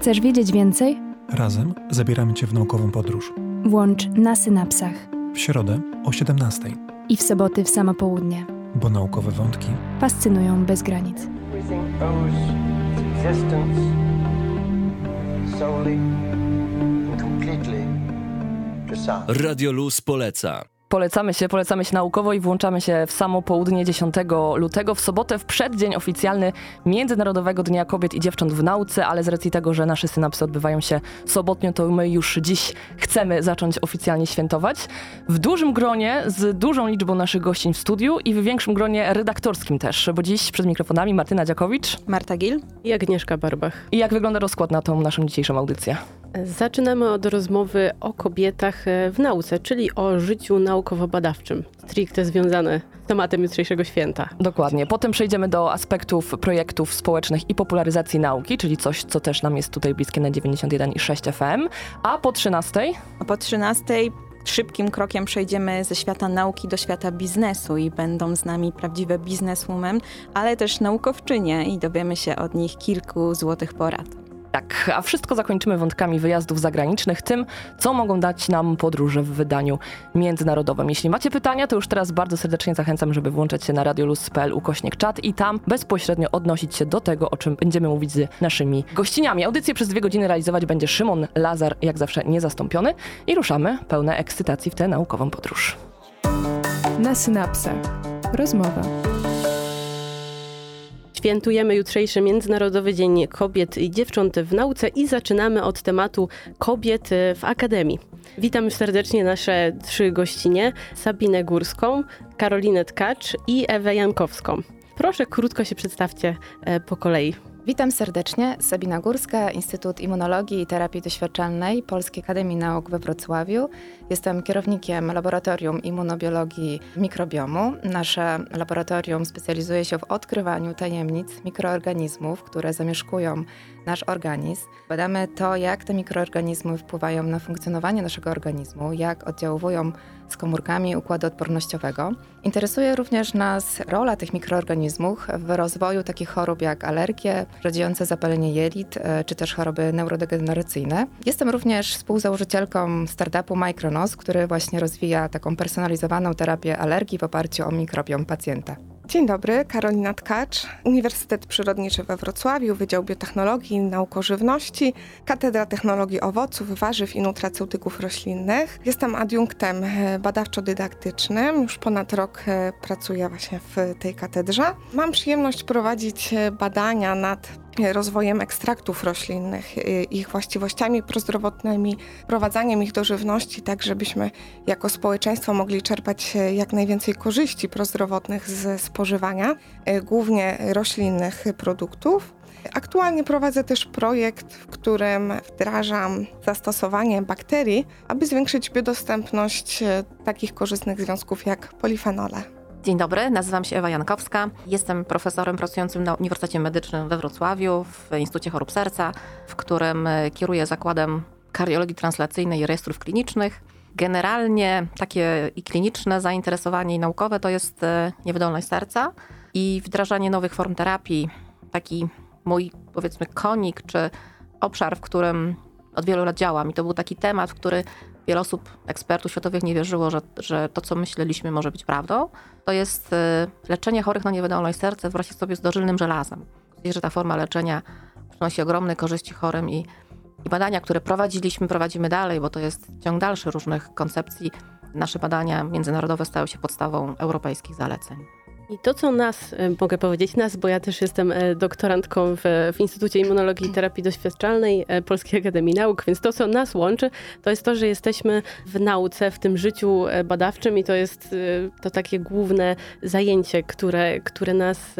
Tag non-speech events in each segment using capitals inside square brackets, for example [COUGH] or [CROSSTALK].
Chcesz wiedzieć więcej? Razem zabieramy Cię w naukową podróż. Włącz na synapsach. W środę o 17:00, I w soboty w samo południe. bo naukowe wątki Fascynują bez granic. Radio Luz poleca. Polecamy się, polecamy się naukowo i włączamy się w samo południe 10 lutego, w sobotę, w przeddzień oficjalny Międzynarodowego Dnia Kobiet i Dziewcząt w Nauce, ale z racji tego, że nasze synapsy odbywają się sobotnio, to my już dziś chcemy zacząć oficjalnie świętować. W dużym gronie, z dużą liczbą naszych gościń w studiu i w większym gronie redaktorskim też, bo dziś przed mikrofonami Martyna Dziakowicz. Marta Gil. i Agnieszka Barbach. I jak wygląda rozkład na tą naszą dzisiejszą audycję? Zaczynamy od rozmowy o kobietach w nauce, czyli o życiu naukowo-badawczym, stricte związane z tematem jutrzejszego święta. Dokładnie. Potem przejdziemy do aspektów projektów społecznych i popularyzacji nauki, czyli coś, co też nam jest tutaj bliskie na 91,6 FM. A po 13 A po 13 szybkim krokiem przejdziemy ze świata nauki do świata biznesu i będą z nami prawdziwe bizneswomen, ale też naukowczynie i dowiemy się od nich kilku złotych porad. Tak, a wszystko zakończymy wątkami wyjazdów zagranicznych, tym, co mogą dać nam podróże w wydaniu międzynarodowym. Jeśli macie pytania, to już teraz bardzo serdecznie zachęcam, żeby włączyć się na radiolus.pl ukośnik czat i tam bezpośrednio odnosić się do tego, o czym będziemy mówić z naszymi gościniami. Audycję przez dwie godziny realizować będzie Szymon Lazar, jak zawsze niezastąpiony i ruszamy pełne ekscytacji w tę naukową podróż. Na synapsach. Rozmowa. Świętujemy jutrzejszy Międzynarodowy Dzień Kobiet i Dziewcząt w Nauce i zaczynamy od tematu kobiet w Akademii. Witam serdecznie nasze trzy gościnie, Sabinę Górską, Karolinę Tkacz i Ewę Jankowską. Proszę krótko się przedstawcie e, po kolei. Witam serdecznie. Sabina Górska, Instytut Immunologii i Terapii Doświadczalnej Polskiej Akademii Nauk we Wrocławiu. Jestem kierownikiem Laboratorium Immunobiologii Mikrobiomu. Nasze laboratorium specjalizuje się w odkrywaniu tajemnic mikroorganizmów, które zamieszkują nasz organizm. Badamy to, jak te mikroorganizmy wpływają na funkcjonowanie naszego organizmu, jak oddziałują z komórkami układu odpornościowego. Interesuje również nas rola tych mikroorganizmów w rozwoju takich chorób jak alergie, rodziejące zapalenie jelit e, czy też choroby neurodegeneracyjne. Jestem również współzałożycielką startupu Micronos, który właśnie rozwija taką personalizowaną terapię alergii w oparciu o mikrobiom pacjenta. Dzień dobry, Karolina Tkacz, Uniwersytet Przyrodniczy we Wrocławiu, Wydział Biotechnologii, Nauk o Żywności, Katedra Technologii Owoców, Warzyw i Nutraceutyków Roślinnych. Jestem adiunktem e, badawczo-dydaktycznym, już ponad rok e, pracuję właśnie w tej katedrze. Mam przyjemność prowadzić e, badania nad rozwojem ekstraktów roślinnych, e, ich właściwościami prozdrowotnymi, wprowadzaniem ich do żywności, tak żebyśmy jako społeczeństwo mogli czerpać e, jak najwięcej korzyści prozdrowotnych ze spożywania, e, głównie roślinnych produktów. Aktualnie prowadzę też projekt, w którym wdrażam zastosowanie bakterii, aby zwiększyć biodostępność e, takich korzystnych związków jak polifenole. Dzień dobry, nazywam się Ewa Jankowska. Jestem profesorem pracującym na Uniwersytecie Medycznym we Wrocławiu w Instytucie Chorób Serca, w którym e, kieruję zakładem kardiologii translacyjnej i rejestrów klinicznych. Generalnie takie i kliniczne zainteresowanie i naukowe to jest e, niewydolność serca i wdrażanie nowych form terapii. Taki mój, powiedzmy, konik czy obszar, w którym od wielu lat działam. I to był taki temat, który wiele osób, ekspertów światowych nie wierzyło, że, że to, co myśleliśmy, może być prawdą. To jest e, leczenie chorych na niewydolność serca wraz sobie z dożylnym żelazem. Wiesz, że ta forma leczenia przynosi ogromne korzyści chorym i, i badania, które prowadziliśmy, prowadzimy dalej, bo to jest ciąg dalszy różnych koncepcji. Nasze badania międzynarodowe stały się podstawą europejskich zaleceń. I to, co nas, e, mogę powiedzieć nas, bo ja też jestem e, doktorantką w, w Instytucie Immunologii i Terapii Doświadczalnej e, Polskiej Akademii Nauk, więc to, co nas łączy, to jest to, że jesteśmy w nauce, w tym życiu badawczym i to jest to takie główne zajęcie, które, które nas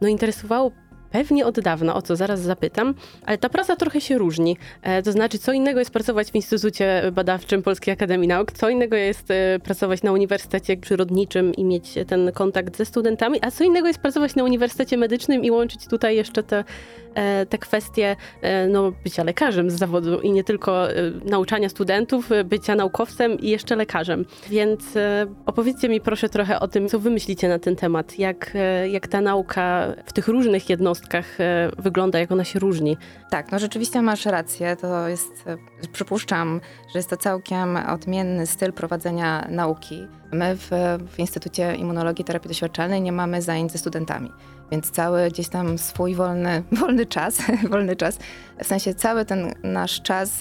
no, interesowało Pewnie od dawna, o co zaraz zapytam, ale ta praca trochę się różni. E, to znaczy, co innego jest pracować w Instytucie Badawczym Polskiej Akademii Nauk, co innego jest e, pracować na Uniwersytecie Przyrodniczym i mieć ten kontakt ze studentami, a co innego jest pracować na Uniwersytecie Medycznym i łączyć tutaj jeszcze te, te kwestie e, no, bycia lekarzem z zawodu i nie tylko e, nauczania studentów, e, bycia naukowcem i jeszcze lekarzem. Więc e, opowiedzcie mi proszę trochę o tym, co wy myślicie na ten temat, jak, e, jak ta nauka w tych różnych jednostkach e, wygląda, jak ona się różni. Tak, no rzeczywiście masz rację. To jest, e, przypuszczam, że jest to całkiem odmienny styl prowadzenia nauki. My w, w Instytucie Immunologii i Terapii Doświadczalnej nie mamy zajęć ze studentami. Więc cały gdzieś tam swój wolny, [LAUGHS] wolny czas, [LAUGHS] wolny czas, w sensie cały ten nasz czas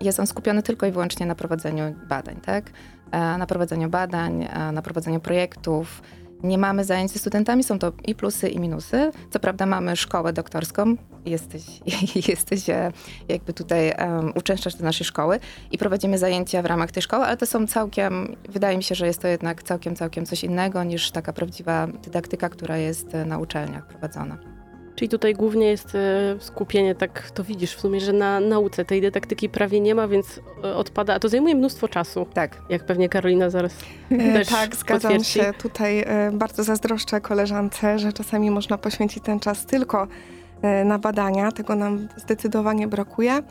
jest on skupiony tylko i wyłącznie na prowadzeniu badań, tak? E, na prowadzeniu badań, e, na prowadzeniu projektów. Nie mamy zajęć ze studentami, są to i plusy, i minusy. Co prawda mamy szkołę doktorską, jesteś, [LAUGHS] jesteś e, jakby tutaj um, uczęszczasz do naszej szkoły i prowadzimy zajęcia w ramach tej szkoły, ale to są całkiem, wydaje mi się, że jest to jednak całkiem, całkiem coś innego niż taka prawdziwa dydaktyka, która jest na uczelniach prowadzona. Czyli tutaj głównie jest e, skupienie, tak to widzisz w sumie, że na nauce tej dydaktyki prawie nie ma, więc e, odpada, a to zajmuje mnóstwo czasu. Tak. Jak pewnie Karolina zaraz e, też Tak, zgadzam potwierdzi. się. Tutaj bardzo zazdroszczę koleżance, że czasami można poświęcić ten czas tylko na badania. Tego nam zdecydowanie brakuje,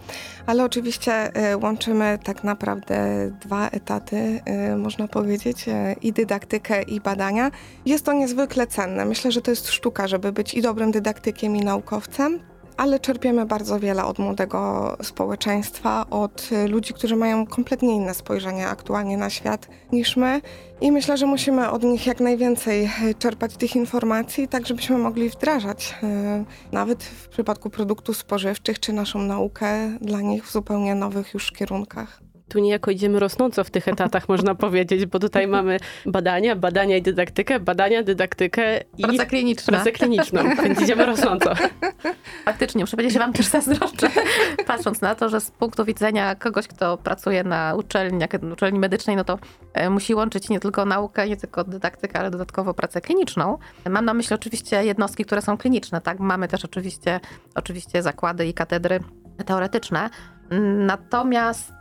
ale oczywiście e, łączymy tak naprawdę dwa etaty, e, można powiedzieć, i dydaktykę, i badania. Jest to niezwykle cenne. Myślę, że to jest sztuka, żeby być i dobrym dydaktykiem, i naukowcem ale czerpiemy bardzo wiele od młodego społeczeństwa, od ludzi, którzy mają kompletnie inne spojrzenie aktualnie na świat niż my. I myślę, że musimy od nich jak najwięcej czerpać tych informacji, tak żebyśmy mogli wdrażać, e, nawet w przypadku produktów spożywczych, czy naszą naukę dla nich w zupełnie nowych już kierunkach tu niejako idziemy rosnąco w tych etatach, [LAUGHS] można powiedzieć, bo tutaj mamy badania, badania i dydaktykę, badania, dydaktykę i pracę kliniczną. Pracę kliniczną, więc idziemy rosnąco. [LAUGHS] Faktycznie, muszę powiedzieć, że wam też zazdroszczę, [LAUGHS] patrząc na to, że z punktu widzenia kogoś, kto pracuje na uczelni, na uczelni medycznej, no to e, musi łączyć nie tylko naukę, nie tylko dydaktykę, ale dodatkowo pracę kliniczną. Mam na myśli oczywiście jednostki, które są kliniczne, tak? Mamy też oczywiście, oczywiście zakłady i katedry teoretyczne, Natomiast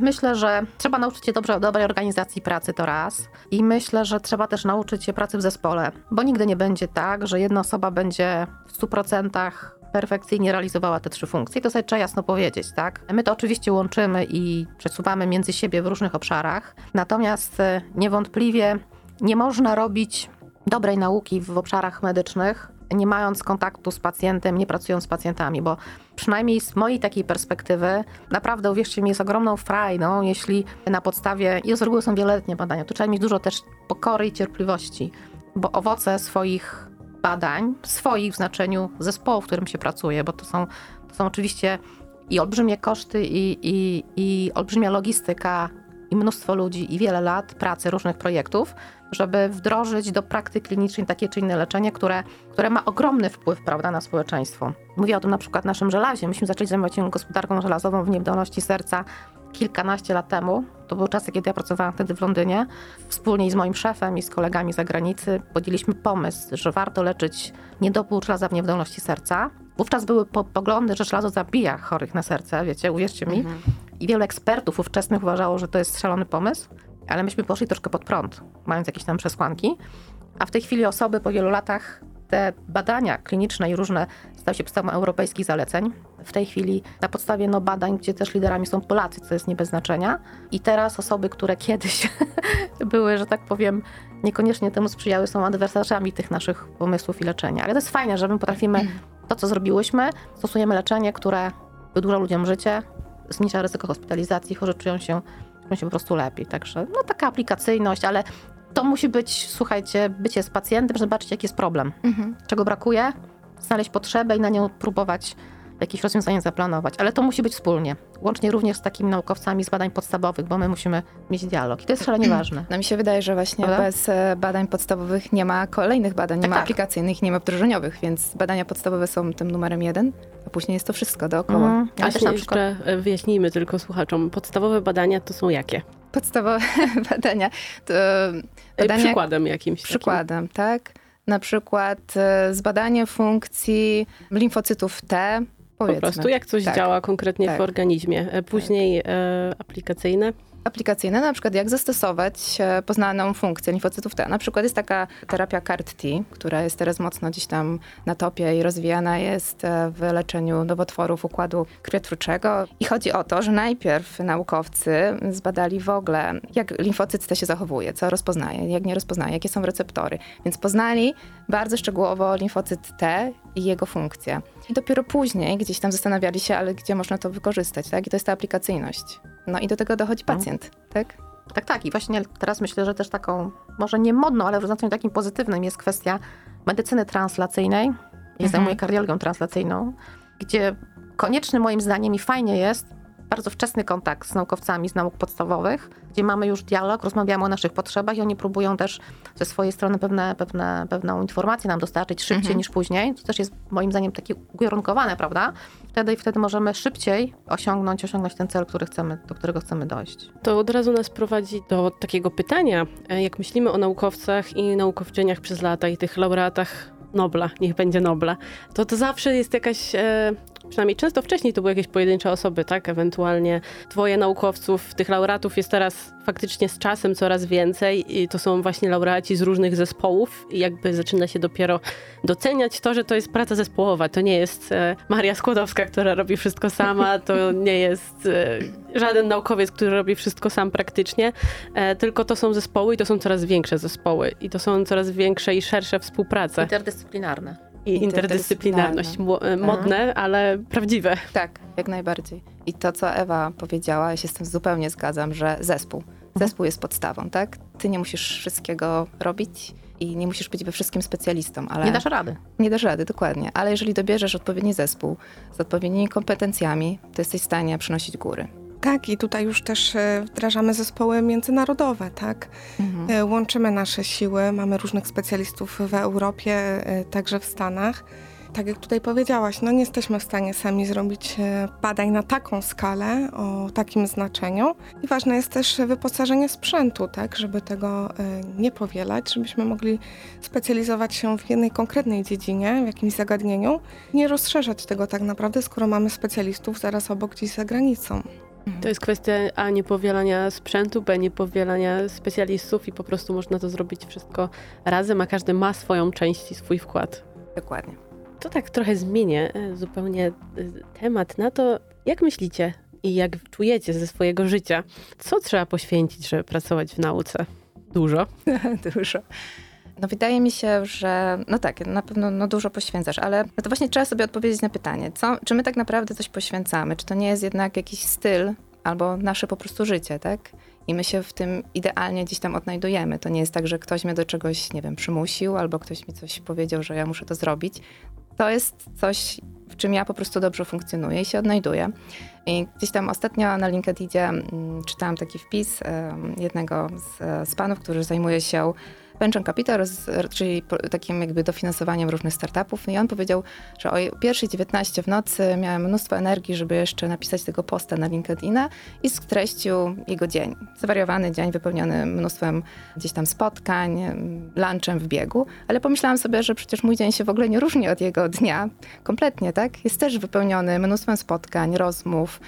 myślę, że trzeba nauczyć się dobrze, dobrej organizacji pracy to raz i myślę, że trzeba też nauczyć się pracy w zespole, bo nigdy nie będzie tak, że jedna osoba będzie w 100% perfekcyjnie realizowała te trzy funkcje. To sobie trzeba jasno powiedzieć, tak? My to oczywiście łączymy i przesuwamy między siebie w różnych obszarach, natomiast e, niewątpliwie nie można robić dobrej nauki w obszarach medycznych nie mając kontaktu z pacjentem, nie pracując z pacjentami, bo przynajmniej z mojej takiej perspektywy, naprawdę uwierzcie mi, jest ogromną frajną, jeśli na podstawie, i z reguły są wieloletnie badania, tu trzeba mieć dużo też pokory i cierpliwości, bo owoce swoich badań, swoich w znaczeniu zespołu, w którym się pracuje, bo to są, to są oczywiście i olbrzymie koszty, i, i, i olbrzymia logistyka, i mnóstwo ludzi, i wiele lat pracy różnych projektów, żeby wdrożyć do praktyk klinicznej takie czy inne leczenie, które, które ma ogromny wpływ prawda, na społeczeństwo. Mówię o tym na przykład naszym żelazie. Myśmy zaczęli zajmować się gospodarką żelazową w niewydolności serca kilkanaście lat temu. To był czas, kiedy ja pracowałam wtedy w Londynie. Wspólnie z moim szefem i z kolegami z zagranicy podjęliśmy pomysł, że warto leczyć niedobór żelaza w niewydolności serca. Wówczas były po poglądy, że żelazo zabija chorych na serce, wiecie, uwierzcie mi. Mhm. I wielu ekspertów ówczesnych uważało, że to jest szalony pomysł ale myśmy poszli troszkę pod prąd, mając jakieś tam przesłanki. A w tej chwili osoby po wielu latach te badania kliniczne i różne stały się podstawą europejskich zaleceń. W tej chwili na podstawie no, badań, gdzie też liderami są Polacy, co jest nie bez znaczenia. I teraz osoby, które kiedyś [LAUGHS] były, że tak powiem, niekoniecznie temu sprzyjały, są adwersarzami tych naszych pomysłów i leczenia. Ale to jest fajne, że my potrafimy to, co zrobiłyśmy, stosujemy leczenie, które wydłuża ludziom życie, zmniejsza ryzyko hospitalizacji, chorzy czują się czują się po prostu lepiej. Także no taka aplikacyjność, ale to musi być, słuchajcie, bycie z pacjentem, żeby zobaczyć, jaki jest problem, mhm. czego brakuje, znaleźć potrzebę i na nią próbować jakieś rozwiązania zaplanować, ale to musi być wspólnie. Łącznie również z takimi naukowcami z badań podstawowych, bo my musimy mieć dialog. I to jest szalenie ważne. No mi się wydaje, że właśnie Prawda? bez e, badań podstawowych nie ma kolejnych badań, nie tak, ma tak. aplikacyjnych, nie ma wdrożeniowych, więc badania podstawowe są tym numerem jeden, a później jest to wszystko dookoła. Mhm. A też na przykład... jeszcze e, wyjaśnijmy tylko słuchaczom, podstawowe badania to są jakie? Podstawowe [LAUGHS] badania to e, badania... Przykładem jakimś. Przykładem, takim. tak. Na przykład zbadanie funkcji limfocytów T Powiedzmy. Po prostu jak coś tak. działa konkretnie tak. w organizmie. E, później tak. e, aplikacyjne. Aplikacyjne, na przykład jak zastosować e, poznaną funkcję limfocytów T. Na przykład jest taka terapia CAR-T, która jest teraz mocno gdzieś tam na topie i rozwijana jest e, w leczeniu nowotworów układu krwiotwórczego. I chodzi o to, że najpierw naukowcy zbadali w ogóle, jak limfocyt T się zachowuje, co rozpoznaje, jak nie rozpoznaje, jakie są receptory. Więc poznali bardzo szczegółowo limfocyt T i jego funkcję. I dopiero później gdzieś tam zastanawiali się, ale gdzie można to wykorzystać, tak? I to jest ta aplikacyjność. No i do tego dochodzi No. pacjent, tak? Tak, tak. I właśnie teraz myślę, że też taką, może nie modną, ale w znaczeniu takim pozytywnym jest kwestia medycyny translacyjnej. Ja Mhm. zajmuję kardiologią translacyjną, gdzie konieczny moim zdaniem i fajnie jest bardzo wczesny kontakt z naukowcami z nauk podstawowych, gdzie mamy już dialog, rozmawiamy o naszych potrzebach i oni próbują też ze swojej strony pewne, pewne, pewną informację nam dostarczyć szybciej Mhm. niż później. To też jest moim zdaniem takie ukierunkowane, prawda? Wtedy, wtedy możemy szybciej osiągnąć, osiągnąć ten cel, który chcemy, do którego chcemy dojść. To od razu nas prowadzi do takiego pytania, jak myślimy o naukowcach i naukowczyniach przez lata i tych laureatach Nobla, niech będzie Nobla, to to zawsze jest jakaś, e, przynajmniej często wcześniej to były jakieś pojedyncze osoby, tak? Ewentualnie dwoje naukowców, tych laureatów jest teraz faktycznie z czasem coraz więcej i to są właśnie laureaci z różnych zespołów i jakby zaczyna się dopiero doceniać to, że to jest praca zespołowa. To nie jest e, Maria Skłodowska, która robi wszystko sama, to nie jest e, żaden naukowiec, który robi wszystko sam praktycznie, e, tylko to są zespoły i to są coraz większe zespoły i to są coraz większe i szersze współprace Interdyscyplinarne. I interdyscyplinarność. E, Modne, ale prawdziwe. Tak, jak najbardziej. I to, co Ewa powiedziała, ja się z tym zupełnie zgadzam, że zespół. Zespół jest podstawą, tak? Ty nie musisz wszystkiego robić i nie musisz być we wszystkim specjalistą, ale... Nie dasz rady. Nie dasz rady, dokładnie. Ale jeżeli dobierzesz odpowiedni zespół z odpowiednimi kompetencjami, to jesteś w stanie przynosić góry. Tak, i tutaj już też e, wdrażamy zespoły międzynarodowe, tak? E, Łączymy nasze siły, mamy różnych specjalistów w Europie, e, także w Stanach. Tak jak tutaj powiedziałaś, no nie jesteśmy w stanie sami zrobić badań na taką skalę, o takim znaczeniu. I ważne jest też wyposażenie sprzętu, tak, żeby tego nie powielać, żebyśmy mogli specjalizować się w jednej konkretnej dziedzinie, w jakimś zagadnieniu, nie rozszerzać tego tak naprawdę, skoro mamy specjalistów zaraz obok gdzieś za granicą. To jest kwestia A nie powielania sprzętu, B nie powielania specjalistów i po prostu można to zrobić wszystko razem, a każdy ma swoją część i swój wkład. Dokładnie. To tak trochę zmienię e, zupełnie e, temat na to, jak myślicie i jak czujecie ze swojego życia, co trzeba poświęcić, żeby pracować w nauce? Dużo. [LAUGHS] dużo. No wydaje mi się, że no tak, na pewno no dużo poświęcasz, ale no to właśnie trzeba sobie odpowiedzieć na pytanie, co, czy my tak naprawdę coś poświęcamy, czy to nie jest jednak jakiś styl albo nasze po prostu życie, tak? I my się w tym idealnie gdzieś tam odnajdujemy. To nie jest tak, że ktoś mnie do czegoś, nie wiem, przymusił, albo ktoś mi coś powiedział, że ja muszę to zrobić. To jest coś, w czym ja po prostu dobrze funkcjonuję i się odnajduję. I gdzieś tam ostatnio na LinkedInie mm, czytałam taki wpis jednego z, z panów, który zajmuje się Venture Capital, czyli takim jakby dofinansowaniem różnych startupów. I on powiedział, że o pierwszej 19 w nocy miałem mnóstwo energii, żeby jeszcze napisać tego posta na LinkedIna i streścił jego dzień. Zwariowany dzień wypełniony mnóstwem gdzieś tam spotkań, em, lunchem w biegu, ale pomyślałam sobie, że przecież mój dzień się w ogóle nie różni od jego dnia kompletnie, tak? Jest też wypełniony mnóstwem spotkań, rozmów,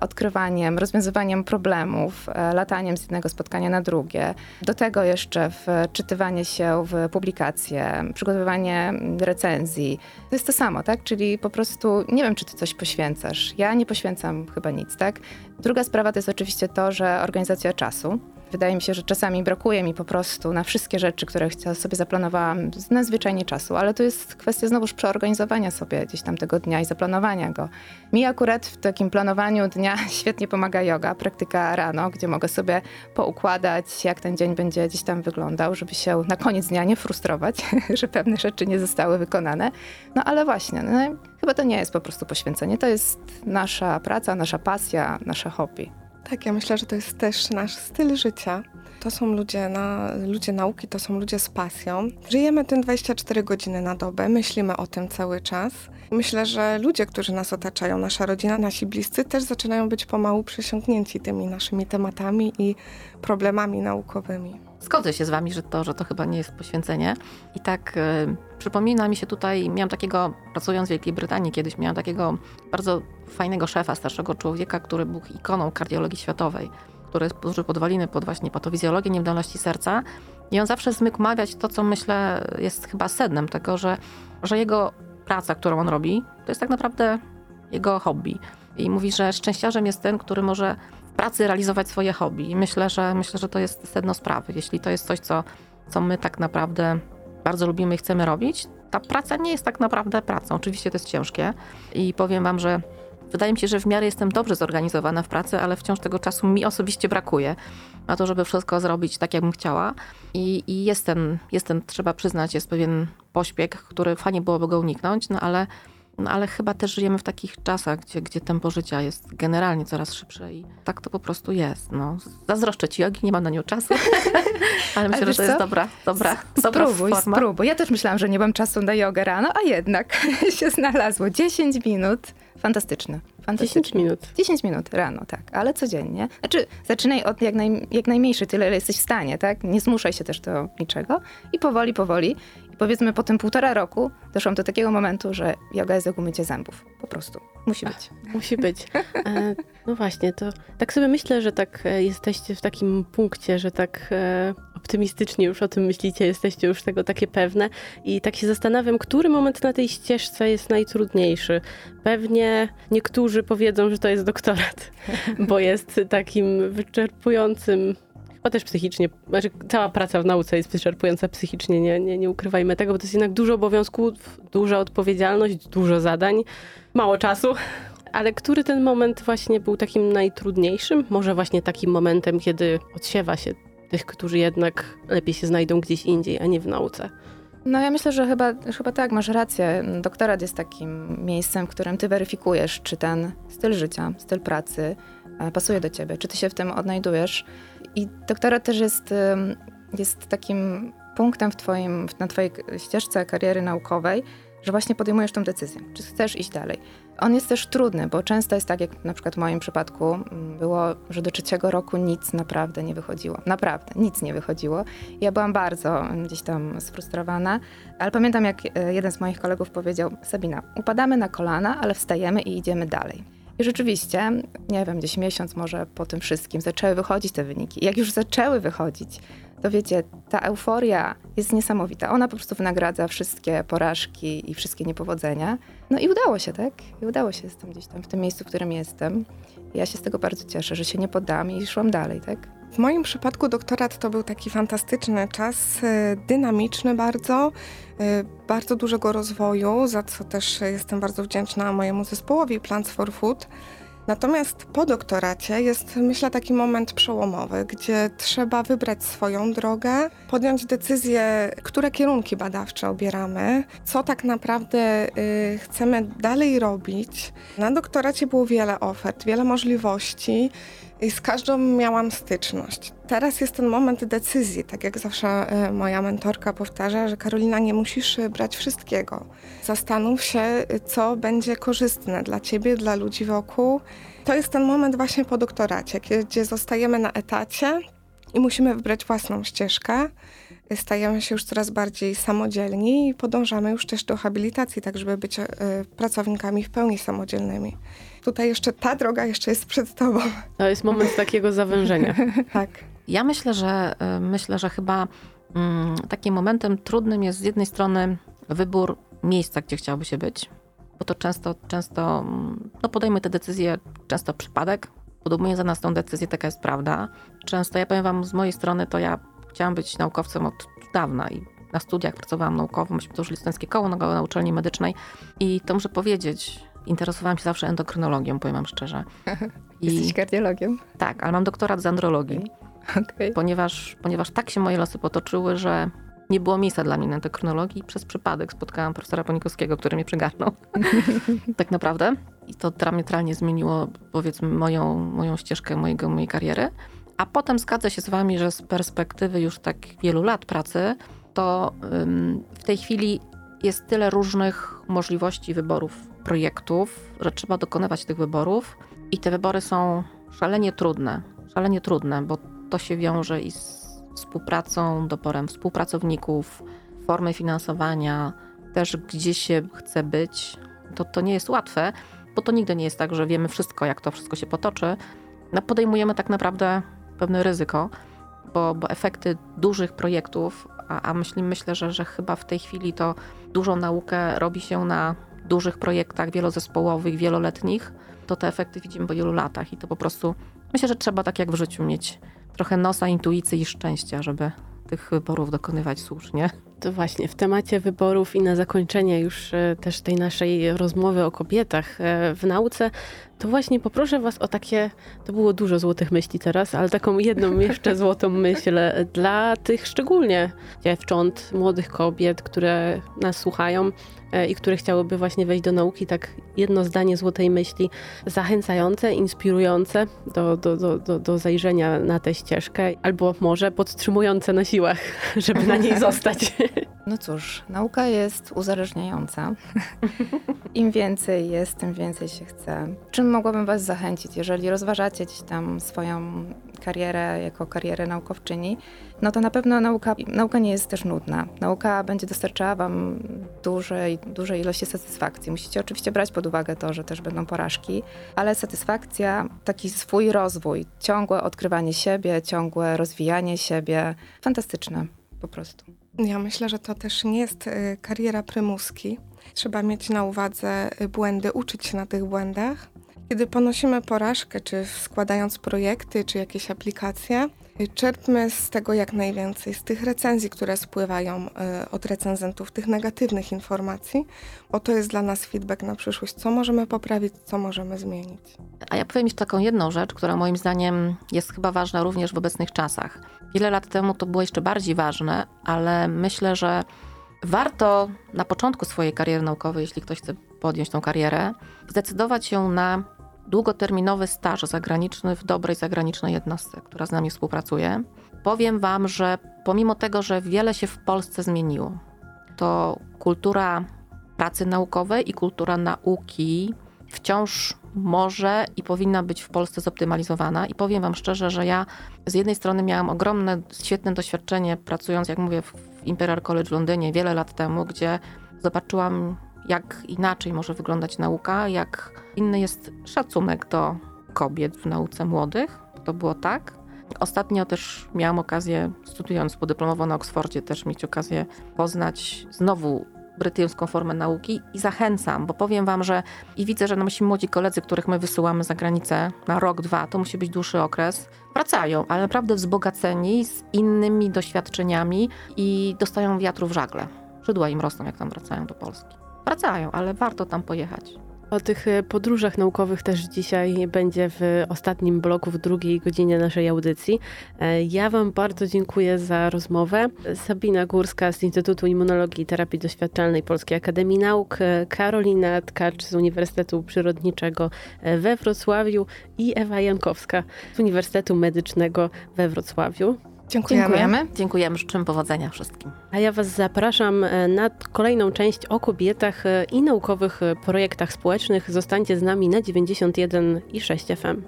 odkrywaniem, rozwiązywaniem problemów, e, lataniem z jednego spotkania na drugie. Do tego jeszcze wczytywanie się w publikacje, przygotowywanie mm, recenzji. To jest to samo, tak? Czyli po prostu nie wiem, czy ty coś poświęcasz. Ja nie poświęcam chyba nic, tak? Druga sprawa to jest oczywiście to, że organizacja czasu. Wydaje mi się, że czasami brakuje mi po prostu na wszystkie rzeczy, które sobie zaplanowałam, nadzwyczajnie czasu, ale to jest kwestia znowuż przeorganizowania sobie gdzieś tam tego dnia i zaplanowania go. Mi akurat w takim planowaniu dnia [LAUGHS] świetnie pomaga yoga, praktyka rano, gdzie mogę sobie poukładać, jak ten dzień będzie gdzieś tam wyglądał, żeby się na koniec dnia nie frustrować, [LAUGHS] że pewne rzeczy nie zostały wykonane. No ale właśnie, no, chyba to nie jest po prostu poświęcenie, to jest nasza praca, nasza pasja, nasze hobby. Tak, ja myślę, że to jest też nasz styl życia. To są ludzie, na, ludzie nauki, to są ludzie z pasją. Żyjemy tym 24 godziny na dobę, myślimy o tym cały czas. Myślę, że ludzie, którzy nas otaczają, nasza rodzina, nasi bliscy, też zaczynają być pomału przesiąknięci tymi naszymi tematami i problemami naukowymi. Zgodzę się z wami, że to, że to chyba nie jest poświęcenie. I tak e, przypomina mi się tutaj, miałam takiego, pracując w Wielkiej Brytanii kiedyś, miałam takiego bardzo fajnego szefa, starszego człowieka, który był ikoną kardiologii światowej. który złożył podwaliny pod właśnie patofizjologię niewydolności serca. I on zawsze zmykł mawiać to, co myślę jest chyba sednem tego, że, że jego praca, którą on robi, to jest tak naprawdę jego hobby. I mówi, że szczęściarzem jest ten, który może pracy realizować swoje hobby. Myślę, że myślę, że to jest sedno sprawy. Jeśli to jest coś, co, co my tak naprawdę bardzo lubimy i chcemy robić, ta praca nie jest tak naprawdę pracą. Oczywiście to jest ciężkie i powiem wam, że wydaje mi się, że w miarę jestem dobrze zorganizowana w pracy, ale wciąż tego czasu mi osobiście brakuje na to, żeby wszystko zrobić tak, jak bym chciała. I, i jest, ten, jest ten, trzeba przyznać, jest pewien pośpiech, który fajnie byłoby go uniknąć, no ale no ale chyba też żyjemy w takich czasach, gdzie, gdzie tempo życia jest generalnie coraz szybsze i tak to po prostu jest. No. Zazdroszczę ci jogi, nie mam na nią czasu, [LAUGHS] ale myślę, że to jest dobra, dobra, dobra spróbuj, forma. Spróbuj, Ja też myślałam, że nie mam czasu na jogę rano, a jednak [LAUGHS] się znalazło. 10 minut. Fantastyczne. 10 minut. 10 minut rano, tak, ale codziennie. Znaczy, zaczynaj od jak, naj, jak najmniejszej, tyle ile jesteś w stanie, tak? Nie zmuszaj się też do niczego i powoli, powoli. Powiedzmy po tym półtora roku doszłam do takiego momentu, że yoga jest jak umycie zębów. Po prostu. Musi być. Ach, musi być. E, no właśnie, to tak sobie myślę, że tak e, jesteście w takim punkcie, że tak e, optymistycznie już o tym myślicie, jesteście już tego takie pewne i tak się zastanawiam, który moment na tej ścieżce jest najtrudniejszy. Pewnie niektórzy powiedzą, że to jest doktorat, bo jest takim wyczerpującym chyba też psychicznie, znaczy cała praca w nauce jest wyczerpująca psychicznie, nie, nie, nie ukrywajmy tego, bo to jest jednak dużo obowiązków, duża odpowiedzialność, dużo zadań, mało czasu. Ale który ten moment właśnie był takim najtrudniejszym? Może właśnie takim momentem, kiedy odsiewa się tych, którzy jednak lepiej się znajdą gdzieś indziej, a nie w nauce. No ja myślę, że chyba, chyba tak, masz rację. Doktorat jest takim miejscem, w którym ty weryfikujesz, czy ten styl życia, styl pracy e, pasuje do ciebie, czy ty się w tym odnajdujesz. I doktorat też jest, jest takim punktem w twoim, na twojej ścieżce kariery naukowej, że właśnie podejmujesz tą decyzję, czy chcesz iść dalej. On jest też trudny, bo często jest tak, jak na przykład w moim przypadku było, że do trzeciego roku nic naprawdę nie wychodziło. Naprawdę, nic nie wychodziło. Ja byłam bardzo gdzieś tam sfrustrowana, ale pamiętam, jak e, jeden z moich kolegów powiedział, Sabina, upadamy na kolana, ale wstajemy i idziemy dalej. I rzeczywiście, nie wiem, gdzieś miesiąc może po tym wszystkim zaczęły wychodzić te wyniki. Jak już zaczęły wychodzić, to wiecie, ta euforia jest niesamowita. Ona po prostu wynagradza wszystkie porażki i wszystkie niepowodzenia. No i udało się, tak? I udało się, jestem gdzieś tam w tym miejscu, w którym jestem. I ja się z tego bardzo cieszę, że się nie poddam i szłam dalej, tak? W moim przypadku doktorat to był taki fantastyczny czas, e, dynamiczny bardzo, e, bardzo dużego rozwoju, za co też jestem bardzo wdzięczna mojemu zespołowi Plants for Food. Natomiast po doktoracie jest, myślę, taki moment przełomowy, gdzie trzeba wybrać swoją drogę, podjąć decyzję, które kierunki badawcze obieramy, co tak naprawdę y, chcemy dalej robić. Na doktoracie było wiele ofert, wiele możliwości. I z każdą miałam styczność. Teraz jest ten moment decyzji, tak jak zawsze e, moja mentorka powtarza, że Karolina, nie musisz e, brać wszystkiego. Zastanów się, e, co będzie korzystne dla ciebie, dla ludzi wokół. To jest ten moment właśnie po doktoracie, gdzie zostajemy na etacie i musimy wybrać własną ścieżkę. Stajemy się już coraz bardziej samodzielni i podążamy już też do habilitacji, tak żeby być pracownikami w pełni samodzielnymi tutaj jeszcze ta droga jeszcze jest przed tobą. To jest moment takiego zawężenia. [LAUGHS] tak. Ja myślę, że y, myślę, że chyba mm, takim momentem trudnym jest z jednej strony wybór miejsca, gdzie chciałoby się być, bo to często, często no podejmujemy te decyzje, często przypadek, podejmuje za nas tą decyzję, taka jest prawda. Często, ja powiem wam, z mojej strony, to ja chciałam być naukowcem od dawna i na studiach pracowałam naukowo, myśmy to już licenckie koło na, na uczelni medycznej i to muszę powiedzieć, interesowałam się zawsze endokrynologią, powiem wam szczerze. [LAUGHS] I... Jesteś kardiologiem? Tak, ale mam doktorat z andrologii. Okay. Okay. Ponieważ, ponieważ tak się moje losy potoczyły, że nie było miejsca dla mnie na endokrynologii. Przez przypadek spotkałam profesora Ponikowskiego, który mnie przygarnął. [LAUGHS] tak naprawdę. I to diametralnie zmieniło, powiedzmy, moją, moją ścieżkę mojego, mojej kariery. A potem zgadzę się z wami, że z perspektywy już tak wielu lat pracy, to w tej chwili jest tyle różnych możliwości wyborów projektów, że trzeba dokonywać tych wyborów i te wybory są szalenie trudne. Szalenie trudne, bo to się wiąże i z współpracą, doborem współpracowników, formy finansowania, też gdzie się chce być. To, to nie jest łatwe, bo to nigdy nie jest tak, że wiemy wszystko, jak to wszystko się potoczy. No, podejmujemy tak naprawdę pewne ryzyko, bo, bo efekty dużych projektów, a, a myśli, myślę, że, że chyba w tej chwili to dużą naukę robi się na dużych projektach wielozespołowych, wieloletnich, to te efekty widzimy po wielu latach i to po prostu myślę, że trzeba tak jak w życiu mieć trochę nosa, intuicji i szczęścia, żeby tych wyborów dokonywać słusznie. To właśnie w temacie wyborów i na zakończenie już e, też tej naszej rozmowy o kobietach e, w nauce, to właśnie poproszę Was o takie, to było dużo złotych myśli teraz, ale taką jedną [LAUGHS] jeszcze złotą myśl dla tych szczególnie dziewcząt, młodych kobiet, które nas słuchają e, i które chciałyby właśnie wejść do nauki, tak jedno zdanie złotej myśli, zachęcające, inspirujące do, do, do, do, do zajrzenia na tę ścieżkę, albo może podtrzymujące na siłach, [LAUGHS] żeby na niej [LAUGHS] zostać. [LAUGHS] No cóż, nauka jest uzależniająca. [LAUGHS] Im więcej jest, tym więcej się chce. Czym mogłabym Was zachęcić, jeżeli rozważacie gdzieś tam swoją karierę jako karierę naukowczyni, no to na pewno nauka, nauka nie jest też nudna. Nauka będzie dostarczała Wam dużej, dużej ilości satysfakcji. Musicie oczywiście brać pod uwagę to, że też będą porażki, ale satysfakcja, taki swój rozwój, ciągłe odkrywanie siebie, ciągłe rozwijanie siebie, fantastyczne po prostu. Ja myślę, że to też nie jest y, kariera prymuski. Trzeba mieć na uwadze y, błędy, uczyć się na tych błędach. Kiedy ponosimy porażkę, czy składając projekty, czy jakieś aplikacje, Czerpmy z tego jak najwięcej, z tych recenzji, które spływają y, od recenzentów, tych negatywnych informacji, bo to jest dla nas feedback na przyszłość, co możemy poprawić, co możemy zmienić. A ja powiem jeszcze taką jedną rzecz, która moim zdaniem jest chyba ważna również w obecnych czasach. Wiele lat temu to było jeszcze bardziej ważne, ale myślę, że warto na początku swojej kariery naukowej, jeśli ktoś chce podjąć tą karierę, zdecydować się na długoterminowy staż zagraniczny w dobrej zagranicznej jednostce, która z nami współpracuje. Powiem Wam, że pomimo tego, że wiele się w Polsce zmieniło, to kultura pracy naukowej i kultura nauki wciąż może i powinna być w Polsce zoptymalizowana. I powiem Wam szczerze, że ja z jednej strony miałam ogromne, świetne doświadczenie pracując, jak mówię, w Imperial College w Londynie wiele lat temu, gdzie zobaczyłam jak inaczej może wyglądać nauka, jak inny jest szacunek do kobiet w nauce młodych. To było tak. Ostatnio też miałam okazję, studiując podyplomowo na Oksfordzie, też mieć okazję poznać znowu brytyjską formę nauki i zachęcam, bo powiem wam, że i widzę, że nasi młodzi koledzy, których my wysyłamy za granicę na rok, dwa, to musi być dłuższy okres, wracają, ale naprawdę wzbogaceni z innymi doświadczeniami i dostają wiatru w żagle. Szydła im rosną, jak tam wracają do Polski wracają, ale warto tam pojechać. O tych e, podróżach naukowych też dzisiaj będzie w ostatnim bloku, w drugiej godzinie naszej audycji. E, ja Wam bardzo dziękuję za rozmowę. Sabina Górska z Instytutu Immunologii i Terapii Doświadczalnej Polskiej Akademii Nauk, e, Karolina Tkacz z Uniwersytetu Przyrodniczego we Wrocławiu i Ewa Jankowska z Uniwersytetu Medycznego we Wrocławiu. Dziękujemy. Dziękujemy. Dziękujemy. Życzę powodzenia wszystkim. A ja Was zapraszam e, na kolejną część o kobietach e, i naukowych e, projektach społecznych. Zostańcie z nami na 91 i 6 FM.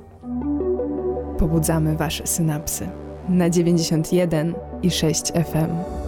Pobudzamy Wasze synapsy na 91 i 6 FM.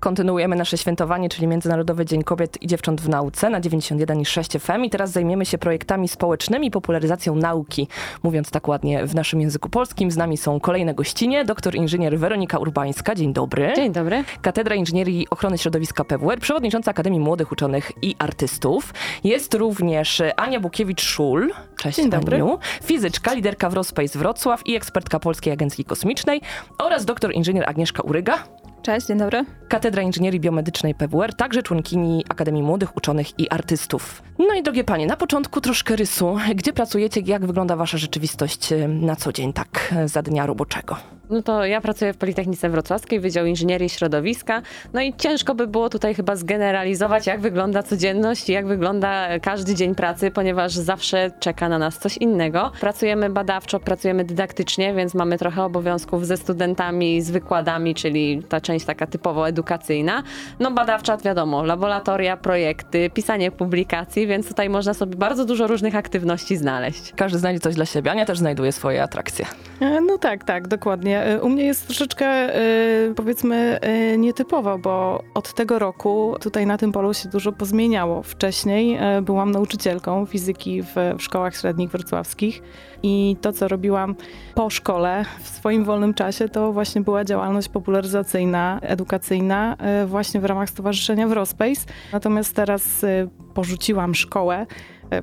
Kontynuujemy nasze świętowanie, czyli Międzynarodowy Dzień Kobiet i Dziewcząt w Nauce na 91,6 FM i teraz zajmiemy się projektami społecznymi popularyzacją nauki. Mówiąc tak ładnie w naszym języku polskim, z nami są kolejne gościnie, doktor inżynier Weronika Urbańska. Dzień dobry. Dzień dobry. Katedra Inżynierii Ochrony Środowiska PWR, przewodnicząca Akademii Młodych Uczonych i Artystów. Jest również Ania Bukiewicz-Szul. Cześć Dzień dobry. Aniu. Fizyczka, liderka Wrospace Wrocław i ekspertka Polskiej Agencji Kosmicznej oraz doktor inżynier Agnieszka Uryga. Cześć, dzień dobry. Katedra Inżynierii Biomedycznej PWR, także członkini Akademii Młodych Uczonych i Artystów. No i drogie panie, na początku troszkę rysu. Gdzie pracujecie, jak wygląda wasza rzeczywistość na co dzień, tak za dnia roboczego? No to ja pracuję w Politechnice Wrocławskiej, Wydział Inżynierii Środowiska. No i ciężko by było tutaj chyba zgeneralizować, jak wygląda codzienność i jak wygląda każdy dzień pracy, ponieważ zawsze czeka na nas coś innego. Pracujemy badawczo, pracujemy dydaktycznie, więc mamy trochę obowiązków ze studentami, z wykładami, czyli ta część taka typowo edukacyjna. No badawcza, wiadomo, laboratoria, projekty, pisanie publikacji, więc tutaj można sobie bardzo dużo różnych aktywności znaleźć. Każdy znajdzie coś dla siebie. Ania też znajduje swoje atrakcje. E, no tak, tak, dokładnie. E, u mnie jest troszeczkę e, powiedzmy nietypowo, bo od tego roku tutaj na tym polu się dużo pozmieniało. Wcześniej byłam nauczycielką fizyki w, w szkołach średnich wrocławskich i to, co robiłam po szkole w swoim wolnym czasie, to właśnie była działalność popularyzacyjna, edukacyjna właśnie w ramach Stowarzyszenia Wrospace. Natomiast teraz porzuciłam szkołę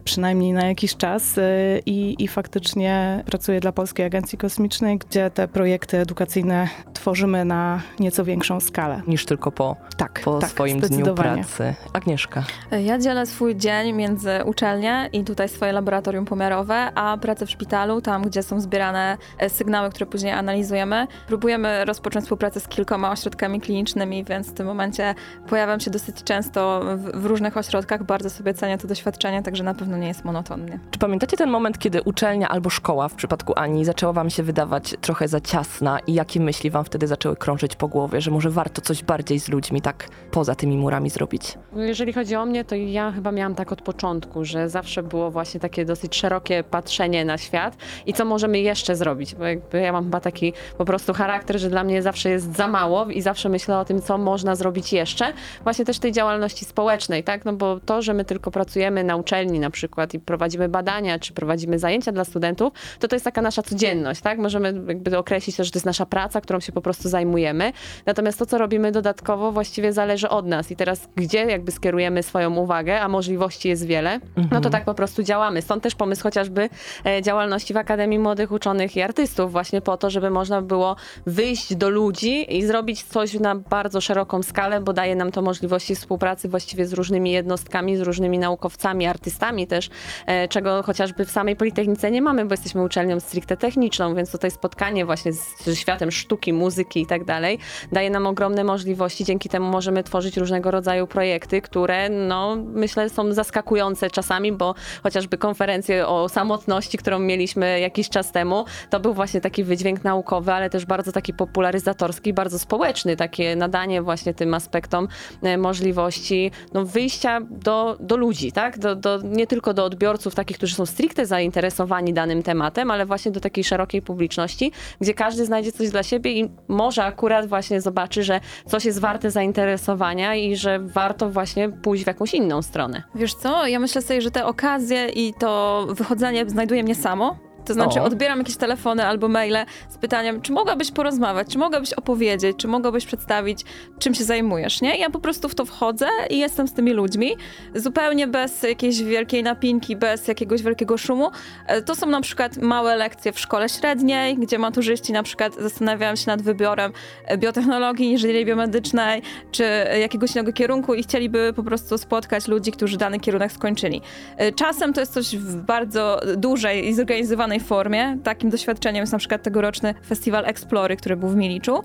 przynajmniej na jakiś czas e, i, i faktycznie pracuję dla Polskiej Agencji Kosmicznej, gdzie te projekty edukacyjne tworzymy na nieco większą skalę. Niż tylko po, tak, po tak, swoim dniu pracy. Agnieszka. Ja dzielę swój dzień między uczelnię i tutaj swoje laboratorium pomiarowe, a pracę w szpitalu, tam gdzie są zbierane e, sygnały, które później analizujemy. Próbujemy rozpocząć współpracę z kilkoma ośrodkami klinicznymi, więc w tym momencie pojawiam się dosyć często w, w różnych ośrodkach. Bardzo sobie cenię to doświadczenie, także na pewno nie jest monotonnie. Czy pamiętacie ten moment, kiedy uczelnia albo szkoła, w przypadku Ani, zaczęła wam się wydawać trochę za ciasna i jakie myśli wam wtedy zaczęły krążyć po głowie, że może warto coś bardziej z ludźmi tak poza tymi murami zrobić? No, jeżeli chodzi o mnie, to ja chyba miałam tak od początku, że zawsze było właśnie takie dosyć szerokie patrzenie na świat i co możemy jeszcze zrobić, bo jakby ja mam chyba taki po prostu charakter, że dla mnie zawsze jest za mało i zawsze myślę o tym, co można zrobić jeszcze. Właśnie też tej działalności społecznej, tak? No bo to, że my tylko pracujemy na uczelni, na przykład i prowadzimy badania, czy prowadzimy zajęcia dla studentów, to to jest taka nasza codzienność, tak? Możemy jakby określić że to jest nasza praca, którą się po prostu zajmujemy. Natomiast to, co robimy dodatkowo, właściwie zależy od nas. I teraz, gdzie jakby skierujemy swoją uwagę, a możliwości jest wiele, mhm. no to tak po prostu działamy. Stąd też pomysł chociażby e, działalności w Akademii Młodych Uczonych i Artystów, właśnie po to, żeby można było wyjść do ludzi i zrobić coś na bardzo szeroką skalę, bo daje nam to możliwości współpracy właściwie z różnymi jednostkami, z różnymi naukowcami, artystami też, e, czego chociażby w samej Politechnice nie mamy, bo jesteśmy uczelnią stricte techniczną, więc tutaj spotkanie właśnie z światem sztuki, muzyki i tak dalej daje nam ogromne możliwości. Dzięki temu możemy tworzyć różnego rodzaju projekty, które no myślę są zaskakujące czasami, bo chociażby konferencje o samotności, którą mieliśmy jakiś czas temu, to był właśnie taki wydźwięk naukowy, ale też bardzo taki popularyzatorski, bardzo społeczny, takie nadanie właśnie tym aspektom e, możliwości no, wyjścia do, do ludzi, tak? Do, do, nie tylko do odbiorców, takich, którzy są stricte zainteresowani danym tematem, ale właśnie do takiej szerokiej publiczności, gdzie każdy znajdzie coś dla siebie i może akurat właśnie zobaczy, że coś jest warte zainteresowania i że warto właśnie pójść w jakąś inną stronę. Wiesz co, ja myślę sobie, że te okazje i to wychodzenie znajduje mnie samo, to znaczy o. odbieram jakieś telefony albo maile z pytaniem, czy mogłabyś porozmawiać, czy mogłabyś opowiedzieć, czy mogłabyś przedstawić, czym się zajmujesz, nie? Ja po prostu w to wchodzę i jestem z tymi ludźmi, zupełnie bez jakiejś wielkiej napinki, bez jakiegoś wielkiego szumu. E, to są na przykład małe lekcje w szkole średniej, gdzie maturzyści na przykład zastanawiają się nad wyborem e, biotechnologii, inżynierii biomedycznej, czy jakiegoś innego kierunku i chcieliby po prostu spotkać ludzi, którzy dany kierunek skończyli. E, czasem to jest coś w bardzo dużej i zorganizowanej formie. Takim doświadczeniem jest na przykład tegoroczny festiwal Explory, który był w Miliczu.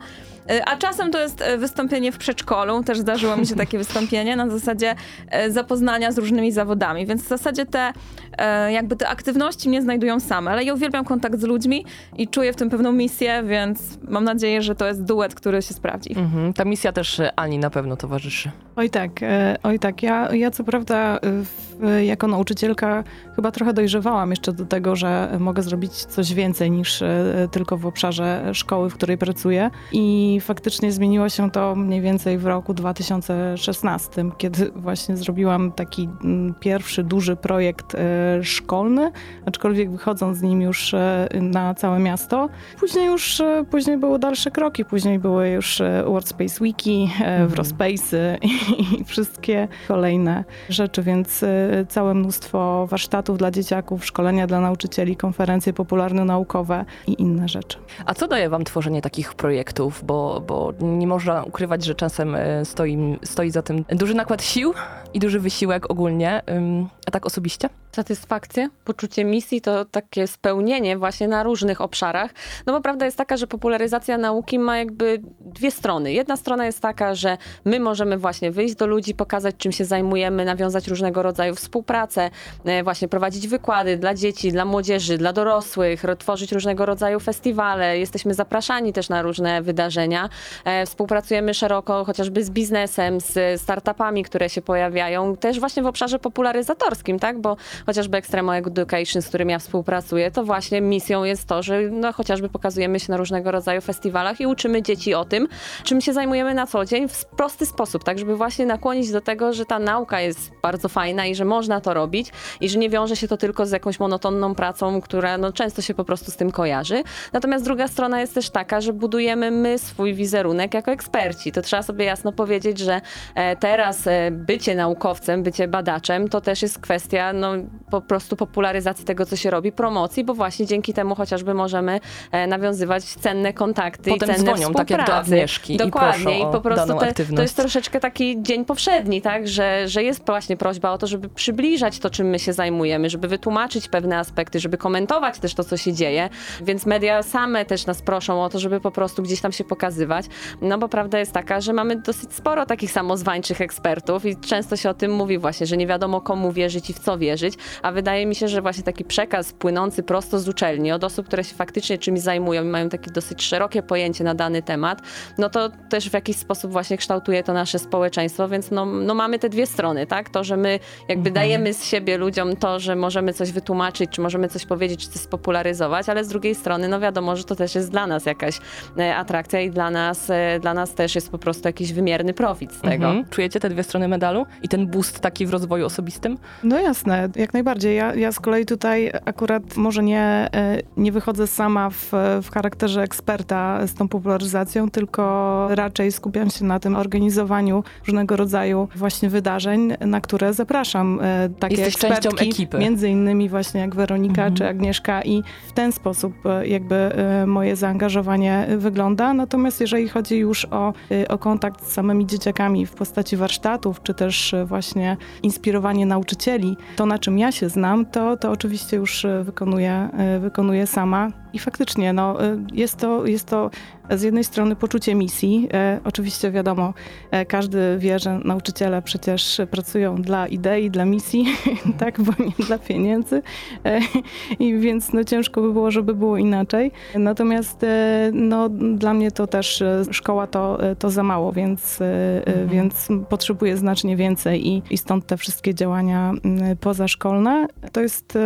E, a czasem to jest e, wystąpienie w przedszkolu, też zdarzyło mi się takie [LAUGHS] wystąpienie na zasadzie e, zapoznania z różnymi zawodami, więc w zasadzie te jakby te aktywności mnie znajdują same, ale ja uwielbiam kontakt z ludźmi i czuję w tym pewną misję, więc mam nadzieję, że to jest duet, który się sprawdzi. Mhm. Ta misja też Ani na pewno towarzyszy. Oj tak, oj tak. Ja, ja co prawda w, jako nauczycielka chyba trochę dojrzewałam jeszcze do tego, że mogę zrobić coś więcej niż tylko w obszarze szkoły, w której pracuję i faktycznie zmieniło się to mniej więcej w roku 2016, kiedy właśnie zrobiłam taki mm, pierwszy duży projekt e, szkolny, aczkolwiek wychodząc z nim już e, na całe miasto. Później już e, później były dalsze kroki, później były już Wordspace Wiki, mhm. Wrospace [LAUGHS] i wszystkie kolejne rzeczy, więc całe mnóstwo warsztatów dla dzieciaków, szkolenia dla nauczycieli, konferencje popularno-naukowe i inne rzeczy. A co daje wam tworzenie takich projektów? Bo bo, nie można ukrywać, że czasem e, stoi, stoi za tym duży nakład sił i duży wysiłek ogólnie. A tak osobiście? Satysfakcję, poczucie misji to takie spełnienie właśnie na różnych obszarach. No bo prawda jest taka, że popularyzacja nauki ma jakby dwie strony. Jedna strona jest taka, że my możemy właśnie wyjść do ludzi, pokazać czym się zajmujemy, nawiązać różnego rodzaju współpracę, e, właśnie prowadzić wykłady dla dzieci, dla młodzieży, dla dorosłych, tworzyć różnego rodzaju festiwale. Jesteśmy zapraszani też na różne wydarzenia doświadczenia. E, współpracujemy szeroko chociażby z biznesem, z startupami, które się pojawiają, też właśnie w obszarze popularyzatorskim, tak? Bo chociażby Extremo Education, z którym ja współpracuję, to właśnie misją jest to, że no, chociażby pokazujemy się na różnego rodzaju festiwalach i uczymy dzieci o tym, czym się zajmujemy na co dzień w prosty sposób, tak żeby właśnie nakłonić do tego, że ta nauka jest bardzo fajna i że można to robić i że nie wiąże się to tylko z jakąś monotonną pracą, która no, często się po prostu z tym kojarzy. Natomiast druga strona jest też taka, że budujemy my swój wizerunek jako eksperci. To trzeba sobie jasno powiedzieć, że e, teraz e, bycie naukowcem, bycie badaczem, to też jest kwestia no, po prostu popularyzacji tego, co się robi, promocji, bo właśnie dzięki temu chociażby możemy e, nawiązywać cenne kontakty Potem i cenne dzwonią, tak jak do Agnieszki Dokładnie. i, I, po prostu te, to jest troszeczkę taki dzień powszedni, tak, że, że jest właśnie prośba o to, żeby przybliżać to, czym my się zajmujemy, żeby wytłumaczyć pewne aspekty, żeby komentować też to, co się dzieje, więc media same też nas proszą o to, żeby po prostu gdzieś tam się pokazywać, no bo prawda jest taka, że mamy dosyć sporo takich samozwańczych ekspertów i często się o tym mówi właśnie, że nie wiadomo komu wierzyć i w co wierzyć, a wydaje mi się, że właśnie taki przekaz płynący prosto z uczelni od osób, które się faktycznie czymś zajmują i mają takie dosyć szerokie pojęcie na dany temat, no to też w jakiś sposób właśnie kształtuje to nasze społeczeństwo, więc no, no mamy te dwie strony, tak? To, że my jakby mhm. dajemy z siebie ludziom to, że możemy coś wytłumaczyć, czy możemy coś powiedzieć, czy coś spopularyzować, ale z drugiej strony, no wiadomo, że to też jest dla nas jakaś e, atrakcja i dla nas, e, dla nas też jest po prostu jakiś wymierny profit z tego. Mhm. Czujecie te dwie strony medalu i ten boost taki w rozwoju osobistym? No jasne, jak najbardziej. Ja, ja z kolei tutaj akurat może nie, e, nie wychodzę sama w, w charakterze eksperta z tą popularyzacją, tylko raczej skupiam się na tym organizowaniu różnego rodzaju właśnie wydarzeń, na które zapraszam e, takie Jesteś ekspertki, częścią ekipy. między innymi właśnie jak Weronika mhm. czy Agnieszka i w ten sposób jakby moje zaangażowanie wygląda. Natomiast jeżeli chodzi już o, o kontakt z samymi dzieciakami w postaci warsztatów, czy też właśnie inspirowanie nauczycieli, to na czym ja się znam, to, to oczywiście już wykonuję, wykonuję sama. I faktycznie, no, jest, to, jest to z jednej strony poczucie misji. E, oczywiście wiadomo, e, każdy wie, że nauczyciele przecież pracują dla idei, dla misji, [LAUGHS] tak, bo nie dla pieniędzy. E, I więc no, ciężko by było, żeby było inaczej. Natomiast no, dla mnie to też szkoła to, to za mało, więc, mhm. więc potrzebuję znacznie więcej i, i stąd te wszystkie działania pozaszkolne. To jest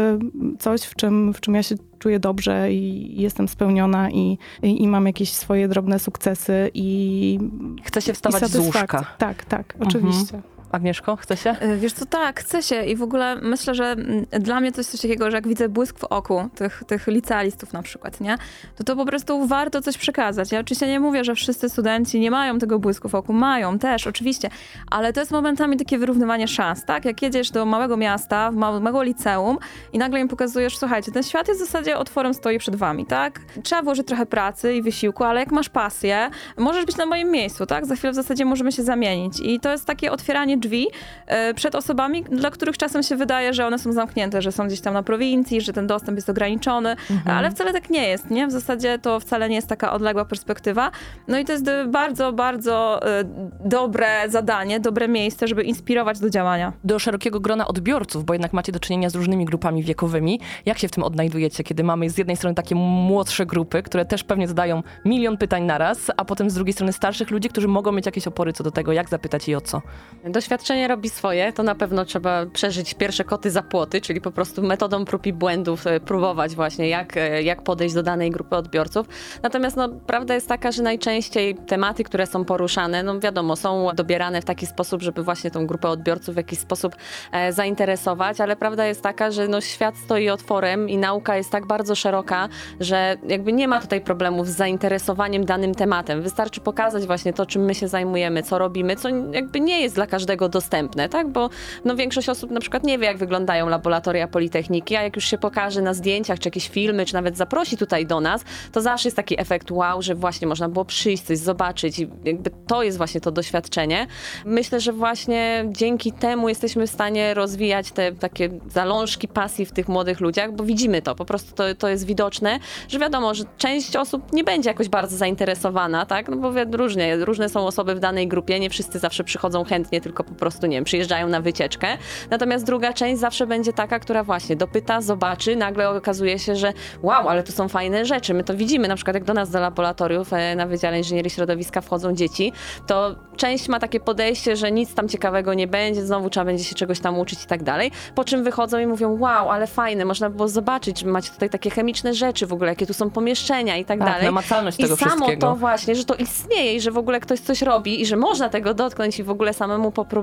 coś, w czym, w czym ja się czuję dobrze i jestem spełniona i, i, i mam jakieś swoje drobne sukcesy i Chce się wstawać z łóżka. Tak, tak, oczywiście. Mhm. Agnieszko, chce się? E, wiesz co, tak, chce się i w ogóle myślę, że mm, dla mnie to jest coś takiego, że jak widzę błysk w oku tych, tych licealistów na przykład, nie? To to po prostu warto coś przekazać. Ja oczywiście nie mówię, że wszyscy studenci nie mają tego błysku w oku. Mają też, oczywiście, ale to jest momentami takie wyrównywanie szans, tak? Jak jedziesz do małego miasta, małego liceum i nagle im pokazujesz, słuchajcie, ten świat jest w zasadzie otworem stoi przed wami, tak? Trzeba włożyć trochę pracy i wysiłku, ale jak masz pasję, możesz być na moim miejscu, tak? Za chwilę w zasadzie możemy się zamienić i to jest takie otwieranie drzwi e, przed osobami, dla których czasem się wydaje, że one są zamknięte, że są gdzieś tam na prowincji, że ten dostęp jest ograniczony, mhm. ale wcale tak nie jest, nie? W zasadzie to wcale nie jest taka odległa perspektywa. No i to jest bardzo, bardzo e, dobre zadanie, dobre miejsce, żeby inspirować do działania. Do szerokiego grona odbiorców, bo jednak macie do czynienia z różnymi grupami wiekowymi. Jak się w tym odnajdujecie, kiedy mamy z jednej strony takie młodsze grupy, które też pewnie zadają milion pytań naraz, a potem z drugiej strony starszych ludzi, którzy mogą mieć jakieś opory co do tego, jak zapytać i o co? Doświadczenie robi swoje, to na pewno trzeba przeżyć pierwsze koty za płoty, czyli po prostu metodą prób i błędów e, próbować właśnie, jak, e, jak podejść do danej grupy odbiorców. Natomiast no, prawda jest taka, że najczęściej tematy, które są poruszane, no wiadomo, są dobierane w taki sposób, żeby właśnie tą grupę odbiorców w jakiś sposób e, zainteresować, ale prawda jest taka, że no, świat stoi otworem i nauka jest tak bardzo szeroka, że jakby nie ma tutaj problemów z zainteresowaniem danym tematem. Wystarczy pokazać właśnie to, czym my się zajmujemy, co robimy, co jakby nie jest dla każdego dostępne, tak? Bo no, większość osób na przykład nie wie, jak wyglądają laboratoria Politechniki, a jak już się pokaże na zdjęciach, czy jakieś filmy, czy nawet zaprosi tutaj do nas, to zawsze jest taki efekt wow, że właśnie można było przyjść, coś zobaczyć i jakby to jest właśnie to doświadczenie. Myślę, że właśnie dzięki temu jesteśmy w stanie rozwijać te takie zalążki pasji w tych młodych ludziach, bo widzimy to, po prostu to, to jest widoczne, że wiadomo, że część osób nie będzie jakoś bardzo zainteresowana, tak? No bo różnie, różne są osoby w danej grupie, nie wszyscy zawsze przychodzą chętnie, tylko tylko po prostu, nie wiem, przyjeżdżają na wycieczkę. Natomiast druga część zawsze będzie taka, która właśnie dopyta, zobaczy, nagle okazuje się, że wow, ale to są fajne rzeczy. My to widzimy, na przykład jak do nas do laboratoriów e, na Wydziale Inżynierii Środowiska wchodzą dzieci, to część ma takie podejście, że nic tam ciekawego nie będzie, znowu trzeba będzie się czegoś tam uczyć i tak dalej. Po czym wychodzą i mówią, wow, ale fajne, można było zobaczyć, macie tutaj takie chemiczne rzeczy w ogóle, jakie tu są pomieszczenia i tak, tak dalej. namacalność I tego samo wszystkiego. to właśnie, że to istnieje i że w ogóle ktoś coś robi i że można tego dotknąć i w ogóle samemu popróbować,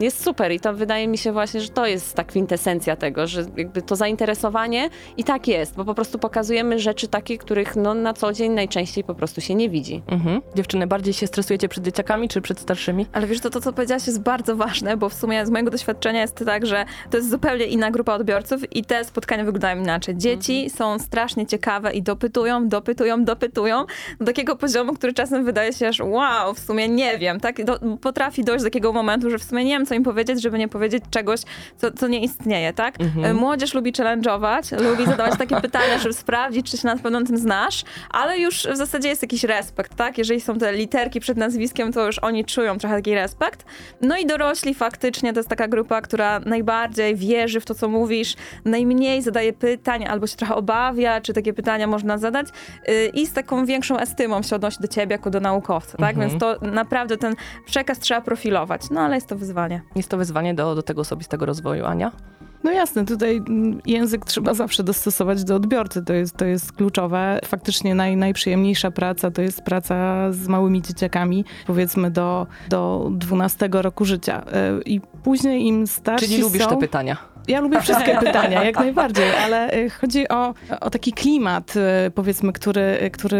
jest super i to wydaje mi się właśnie, że to jest ta kwintesencja tego, że jakby to zainteresowanie i tak jest, bo po prostu pokazujemy rzeczy takie, których no, na co dzień najczęściej po prostu się nie widzi. Mhm. Dziewczyny, bardziej się stresujecie przed dzieciakami czy przed starszymi? Ale wiesz, to, to co powiedziałaś jest bardzo ważne, bo w sumie z mojego doświadczenia jest tak, że to jest zupełnie inna grupa odbiorców i te spotkania wyglądają inaczej. Dzieci są strasznie ciekawe i dopytują, dopytują, dopytują do takiego poziomu, który czasem wydaje się aż wow, w sumie nie wiem, tak? Do, potrafi dojść do takiego momentu, że w sumie nie wiem, co im powiedzieć, żeby nie powiedzieć czegoś, co, co nie istnieje, tak? Mhm. Młodzież lubi challenge'ować, lubi zadawać takie pytania, żeby sprawdzić, czy się na pewno tym znasz, ale już w zasadzie jest jakiś respekt, tak? Jeżeli są te literki przed nazwiskiem, to już oni czują trochę taki respekt. No i dorośli faktycznie to jest taka grupa, która najbardziej wierzy w to, co mówisz, najmniej zadaje pytań albo się trochę obawia, czy takie pytania można zadać yy, i z taką większą estymą się odnosi do ciebie jako do naukowca, tak? Mhm. Więc to naprawdę ten przekaz trzeba profilować, no ale jest to wyzwanie. Jest to wyzwanie do, do tego osobistego rozwoju. Ania? No jasne, tutaj język trzeba zawsze dostosować do odbiorcy, to jest, to jest kluczowe. Faktycznie naj, najprzyjemniejsza praca to jest praca z małymi dzieciakami, powiedzmy do, do 12 roku życia. Y, I później im starsi Czyli lubisz są... te pytania? Ja lubię wszystkie [LAUGHS] pytania, jak najbardziej, ale y, chodzi o, o taki klimat, y, powiedzmy, który, który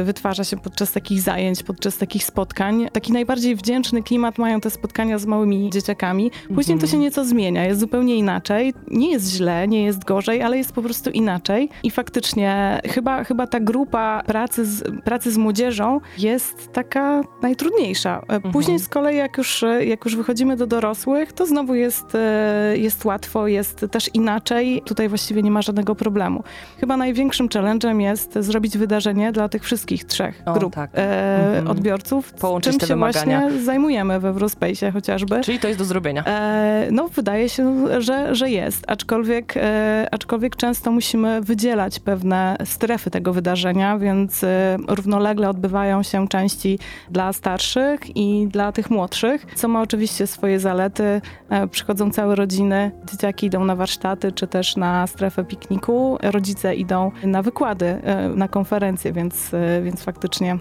y, wytwarza się podczas takich zajęć, podczas takich spotkań. Taki najbardziej wdzięczny klimat mają te spotkania z małymi dzieciakami. Później to się nieco zmienia, jest zupełnie inaczej. Nie jest źle, nie jest gorzej, ale jest po prostu inaczej. I faktycznie chyba, chyba ta grupa pracy z, pracy z młodzieżą jest taka najtrudniejsza. E, Później z kolei, jak już, jak już wychodzimy do dorosłych, to znowu jest, jest łatwo, jest też inaczej. Tutaj właściwie nie ma żadnego problemu. Chyba największym challenge'em jest zrobić wydarzenie dla tych wszystkich trzech O, grup tak. e, Mhm. odbiorców, Połączyć czym się wymagania. właśnie zajmujemy w Eurospace chociażby. Czyli to jest do zrobienia. E, no, wydaje się, że, że jest, aczkolwiek, e, aczkolwiek często musimy wydzielać pewne strefy tego wydarzenia, więc e, równolegle odbywają się części dla starszych i dla tych młodszych, co ma oczywiście swoje zalety. E, przychodzą całe rodziny, dzieciaki idą na warsztaty, czy też na strefę pikniku, rodzice idą na wykłady, e, na konferencje, więc, e, więc faktycznie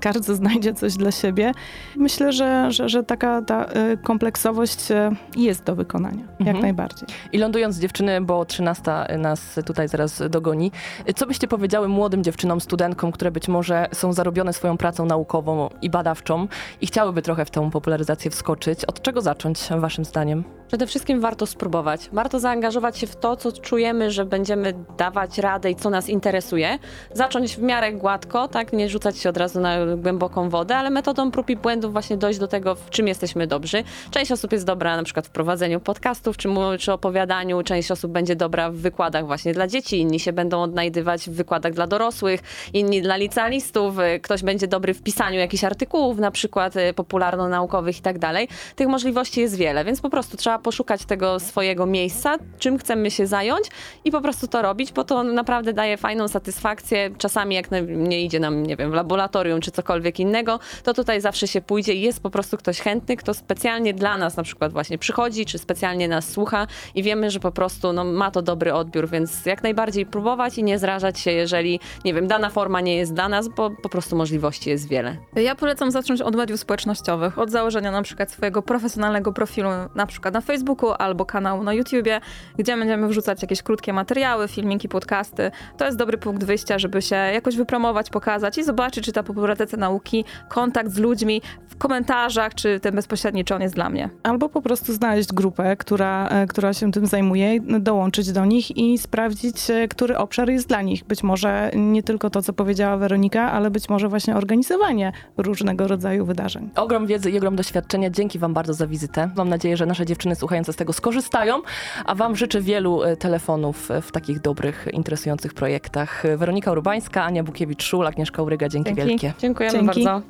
każdy znajdzie coś dla siebie. Myślę, że, że, że taka ta y, kompleksowość y, jest do wykonania, jak Mhm. najbardziej. I lądując dziewczyny, bo 13 nas tutaj zaraz dogoni, co byście powiedziały młodym dziewczynom, studentkom, które być może są zarobione swoją pracą naukową i badawczą i chciałyby trochę w tę popularyzację wskoczyć? Od czego zacząć waszym zdaniem? Przede wszystkim warto spróbować. Warto zaangażować się w to, co czujemy, że będziemy dawać radę i co nas interesuje. Zacząć w miarę gładko, tak, nie rzucać się od razu na głęboką wodę, ale metodą prób i błędów właśnie dojść do tego, w czym jesteśmy dobrzy. Część osób jest dobra na przykład w prowadzeniu podcastów czy, czy opowiadaniu, część osób będzie dobra w wykładach właśnie dla dzieci, inni się będą odnajdywać w wykładach dla dorosłych, inni dla licealistów, ktoś będzie dobry w pisaniu jakichś artykułów, na przykład y, popularno-naukowych i tak dalej. Tych możliwości jest wiele, więc po prostu trzeba poszukać tego swojego miejsca, czym chcemy się zająć i po prostu to robić, bo to naprawdę daje fajną satysfakcję. Czasami jak na- nie idzie nam, nie wiem, w laboratorium czy cokolwiek innego, to tutaj zawsze się pójdzie i jest po prostu ktoś chętny, kto specjalnie dla nas na przykład właśnie przychodzi, czy specjalnie nas słucha i wiemy, że po prostu no, ma to dobry odbiór, więc jak najbardziej próbować i nie zrażać się, jeżeli, nie wiem, dana forma nie jest dla nas, bo po prostu możliwości jest wiele. Ja polecam zacząć od mediów społecznościowych, od założenia na przykład swojego profesjonalnego profilu, na przykład na Facebooku albo kanału na YouTubie, gdzie będziemy wrzucać jakieś krótkie materiały, filmiki, podcasty. To jest dobry punkt wyjścia, żeby się jakoś wypromować, pokazać i zobaczyć, czy ta popularyzacja nauki, kontakt z ludźmi w komentarzach, czy ten bezpośredni, czy on jest dla mnie. Albo po prostu znaleźć grupę, która, e, która się tym zajmuje, dołączyć do nich i sprawdzić, e, który obszar jest dla nich. Być może nie tylko to, co powiedziała Weronika, ale być może właśnie organizowanie różnego rodzaju wydarzeń. Ogrom wiedzy i ogrom doświadczenia. Dzięki Wam bardzo za wizytę. Mam nadzieję, że nasze dziewczyny słuchające z tego skorzystają, a Wam życzę wielu e, telefonów w takich dobrych, interesujących projektach. Weronika Urbańska, Ania Bukiewicz-Szul, Agnieszka Uryga. Dzięki, Dzięki. wielkie. Dziękujemy Dzięki. bardzo.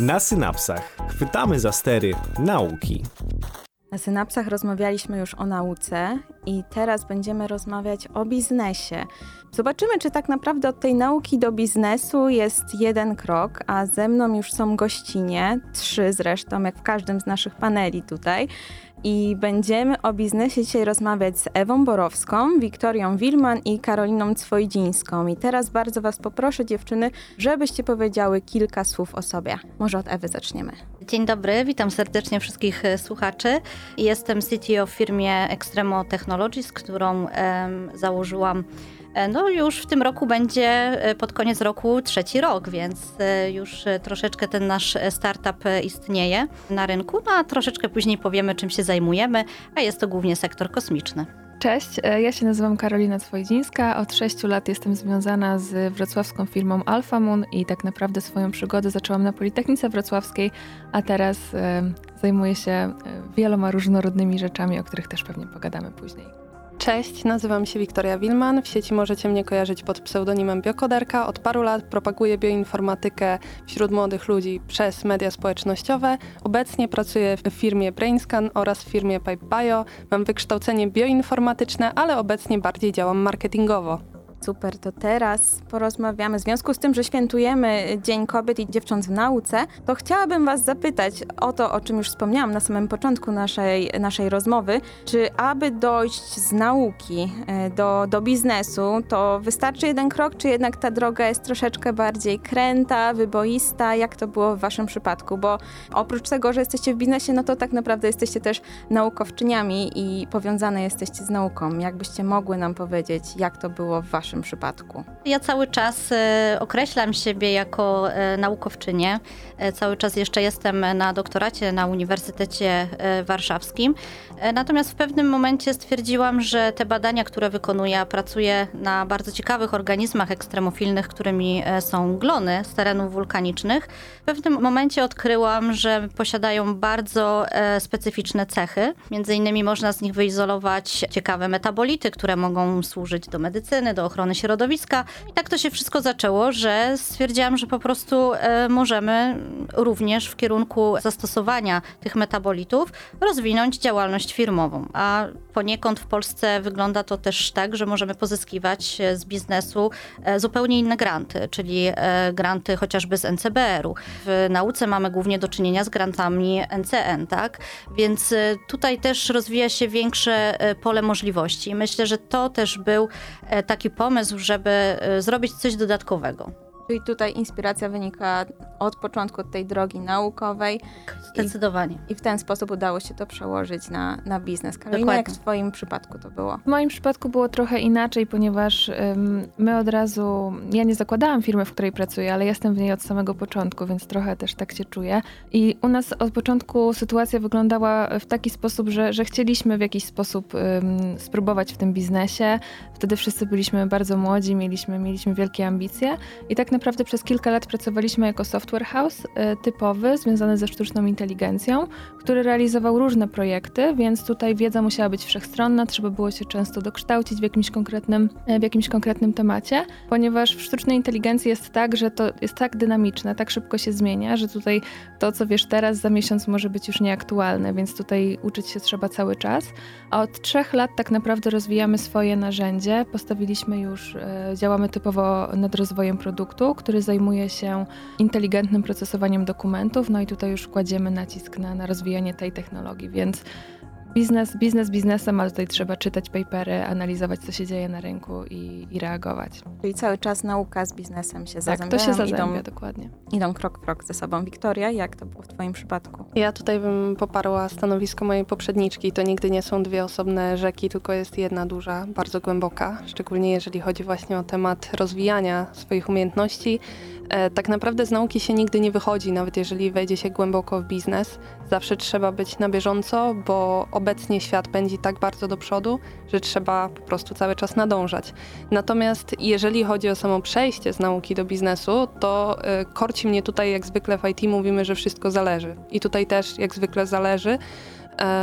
Na synapsach chwytamy za stery nauki. Na synapsach rozmawialiśmy już o nauce i teraz będziemy rozmawiać o biznesie. Zobaczymy, czy tak naprawdę od tej nauki do biznesu jest jeden krok, a ze mną już są gościnie, trzy zresztą, jak w każdym z naszych paneli tutaj i będziemy o biznesie dzisiaj rozmawiać z Ewą Borowską, Wiktorią Wilman i Karoliną Cwojdzińską. I teraz bardzo Was poproszę, dziewczyny, żebyście powiedziały kilka słów o sobie. Może od Ewy zaczniemy. Dzień dobry, witam serdecznie wszystkich e, słuchaczy. Jestem CTO w firmie Extremo Technologies, którą um, założyłam no już w tym roku będzie e, pod koniec roku trzeci rok, więc e, już troszeczkę ten nasz startup istnieje na rynku, no a troszeczkę później powiemy, czym się zajmujemy, a jest to głównie sektor kosmiczny. Cześć, ja się nazywam Karolina Swojdzińska. Od 6 lat jestem związana z wrocławską firmą Alpha Moon i tak naprawdę swoją przygodę zaczęłam na Politechnice Wrocławskiej, a teraz zajmuję się wieloma różnorodnymi rzeczami, o których też pewnie pogadamy później. Cześć, nazywam się Wiktoria Wilman. W sieci możecie mnie kojarzyć pod pseudonimem Biokoderka. Od paru lat propaguję bioinformatykę wśród młodych ludzi przez media społecznościowe. Obecnie pracuję w firmie Brainscan oraz w firmie Pipe Bio. Mam wykształcenie bioinformatyczne, ale obecnie bardziej działam marketingowo. Super, to teraz porozmawiamy. W związku z tym, że świętujemy Dzień Kobiet i Dziewcząt w Nauce, to chciałabym Was zapytać o to, o czym już wspomniałam na samym początku naszej, naszej rozmowy. Czy aby dojść z nauki e, do, do biznesu, to wystarczy jeden krok, czy jednak ta droga jest troszeczkę bardziej kręta, wyboista? Jak to było w Waszym przypadku? Bo oprócz tego, że jesteście w biznesie, no to tak naprawdę jesteście też naukowczyniami i powiązane jesteście z nauką. Jakbyście mogły nam powiedzieć, jak to było w Waszym waszym przypadku? Ja cały czas e, określam siebie jako e, naukowczynię. E, cały czas jeszcze jestem na doktoracie na Uniwersytecie Warszawskim. Natomiast w pewnym momencie stwierdziłam, że te badania, które wykonuję, pracuję na bardzo ciekawych organizmach ekstremofilnych, którymi są glony z terenów wulkanicznych. W pewnym momencie odkryłam, że posiadają bardzo specyficzne cechy. Między innymi można z nich wyizolować ciekawe metabolity, które mogą służyć do medycyny, do ochrony środowiska. I tak to się wszystko zaczęło, że stwierdziłam, że po prostu e, możemy również w kierunku zastosowania tych metabolitów rozwinąć działalność firmową. A poniekąd w Polsce wygląda to też tak, że możemy pozyskiwać z biznesu e, zupełnie inne granty, czyli e, granty chociażby z NCBR-u. W nauce mamy głównie do czynienia z grantami NCN, tak? Więc tutaj też rozwija się większe pole możliwości. Myślę, że to też był taki pomysł, żeby zrobić coś dodatkowego. Czyli tutaj inspiracja wynika od początku od tej drogi naukowej. Zdecydowanie. I, I, w ten sposób udało się to przełożyć na, na biznes. Karolina, jak w Twoim przypadku to było? W moim przypadku było trochę inaczej, ponieważ um, my od razu, ja nie zakładałam firmy, w której pracuję, ale jestem w niej od samego początku, więc trochę też tak się czuję. I u nas od początku sytuacja wyglądała w taki sposób, że, że chcieliśmy w jakiś sposób um, spróbować w tym biznesie. Wtedy wszyscy byliśmy bardzo młodzi, mieliśmy, mieliśmy wielkie ambicje i tak naprawdę przez kilka lat pracowaliśmy jako software house y, typowy, związany ze sztuczną inteligencją, który realizował różne projekty, więc tutaj wiedza musiała być wszechstronna, trzeba było się często dokształcić w jakimś konkretnym, w jakimś konkretnym temacie, ponieważ w sztucznej inteligencji jest tak, że to jest tak dynamiczne, tak szybko się zmienia, że tutaj to, co wiesz teraz, za miesiąc może być już nieaktualne, więc tutaj uczyć się trzeba cały czas. A od trzech lat tak naprawdę rozwijamy swoje narzędzie. Postawiliśmy już, y, działamy typowo nad rozwojem produktu, który zajmuje się inteligentnym procesowaniem dokumentów, no i tutaj już kładziemy nacisk na, na rozwijanie tej technologii, więc biznes, biznes biznesem, ale tutaj trzeba czytać papery, analizować, co się dzieje na rynku i, i reagować. Czyli cały czas nauka z biznesem się zazębia. Tak, to się zazębia, idą, dokładnie. Idą krok w krok ze sobą. Wiktoria, jak to było w twoim przypadku? Ja tutaj bym poparła stanowisko mojej poprzedniczki. To nigdy nie są dwie osobne rzeki, tylko jest jedna duża, bardzo głęboka, szczególnie jeżeli chodzi właśnie o temat rozwijania swoich umiejętności, E, tak naprawdę z nauki się nigdy nie wychodzi, nawet jeżeli wejdzie się głęboko w biznes. Zawsze trzeba być na bieżąco, bo obecnie świat pędzi tak bardzo do przodu, że trzeba po prostu cały czas nadążać. Natomiast jeżeli chodzi o samo przejście z nauki do biznesu, to e, korci mnie tutaj, jak zwykle w IT mówimy, że wszystko zależy. I tutaj też jak zwykle zależy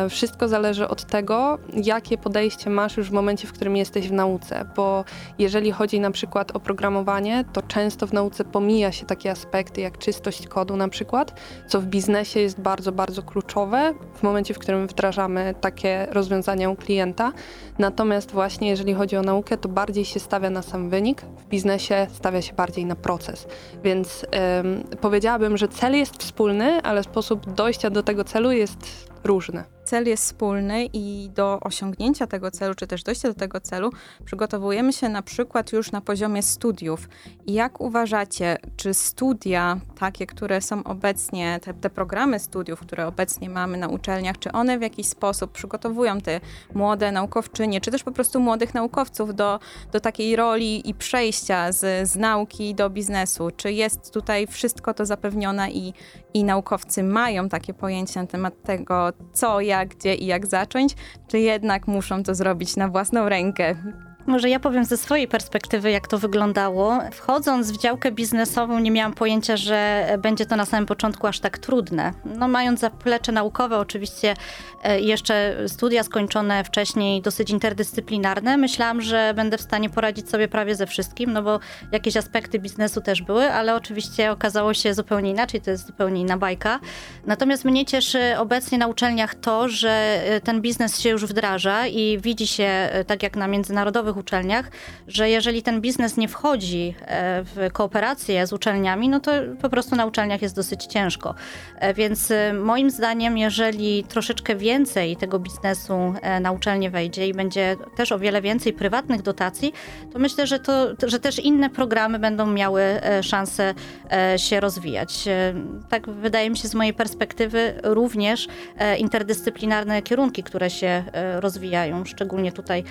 wszystko zależy od tego, jakie podejście masz już w momencie, w którym jesteś w nauce, bo jeżeli chodzi na przykład o programowanie, to często w nauce pomija się takie aspekty jak czystość kodu na przykład, co w biznesie jest bardzo, bardzo kluczowe w momencie, w którym wdrażamy takie rozwiązania u klienta. Natomiast właśnie jeżeli chodzi o naukę, to bardziej się stawia na sam wynik, w biznesie stawia się bardziej na proces. Więc ym, powiedziałabym, że cel jest wspólny, ale sposób dojścia do tego celu jest różne. Cel jest wspólny i do osiągnięcia tego celu, czy też dojścia do tego celu, przygotowujemy się na przykład już na poziomie studiów. I jak uważacie, czy studia, takie, które są obecnie, te, te programy studiów, które obecnie mamy na uczelniach, czy one w jakiś sposób przygotowują te młode naukowczynie, czy też po prostu młodych naukowców do, do takiej roli i przejścia z, z nauki do biznesu? Czy jest tutaj wszystko to zapewnione i, i naukowcy mają takie pojęcie na temat tego, co, jak, gdzie i jak zacząć, czy jednak muszą to zrobić na własną rękę? Może ja powiem ze swojej perspektywy, jak to wyglądało. Wchodząc w działkę biznesową, nie miałam pojęcia, że będzie to na samym początku aż tak trudne. No, mając zaplecze naukowe, oczywiście e, jeszcze studia skończone wcześniej, dosyć interdyscyplinarne, myślałam, że będę w stanie poradzić sobie prawie ze wszystkim, no bo jakieś aspekty biznesu też były, ale oczywiście okazało się zupełnie inaczej, to jest zupełnie inna bajka. Natomiast mnie cieszy obecnie na uczelniach to, że e, ten biznes się już wdraża i widzi się, e, tak jak na międzynarodowych uczelniach, że jeżeli ten biznes nie wchodzi e, w kooperację z uczelniami, no to po prostu na uczelniach jest dosyć ciężko. E, więc e, moim zdaniem, jeżeli troszeczkę więcej tego biznesu na uczelnię wejdzie i będzie też o wiele więcej prywatnych dotacji, to myślę, że, to, że też inne programy będą miały szansę się rozwijać. Tak wydaje mi się z mojej perspektywy również interdyscyplinarne kierunki, które się rozwijają, szczególnie tutaj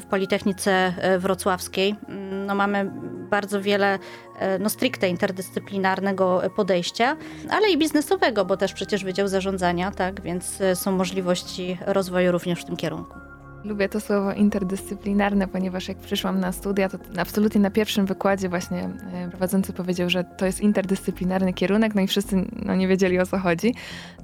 w Politechnice E, wrocławskiej. Mm, no mamy bardzo wiele e, no stricte interdyscyplinarnego podejścia, ale i biznesowego, bo też przecież Wydział Zarządzania, tak, więc e, są możliwości rozwoju również w tym kierunku. Lubię to słowo interdyscyplinarne, ponieważ jak przyszłam na studia, to absolutnie na pierwszym wykładzie właśnie e, prowadzący powiedział, że to jest interdyscyplinarny kierunek, no i wszyscy no, nie wiedzieli o co chodzi.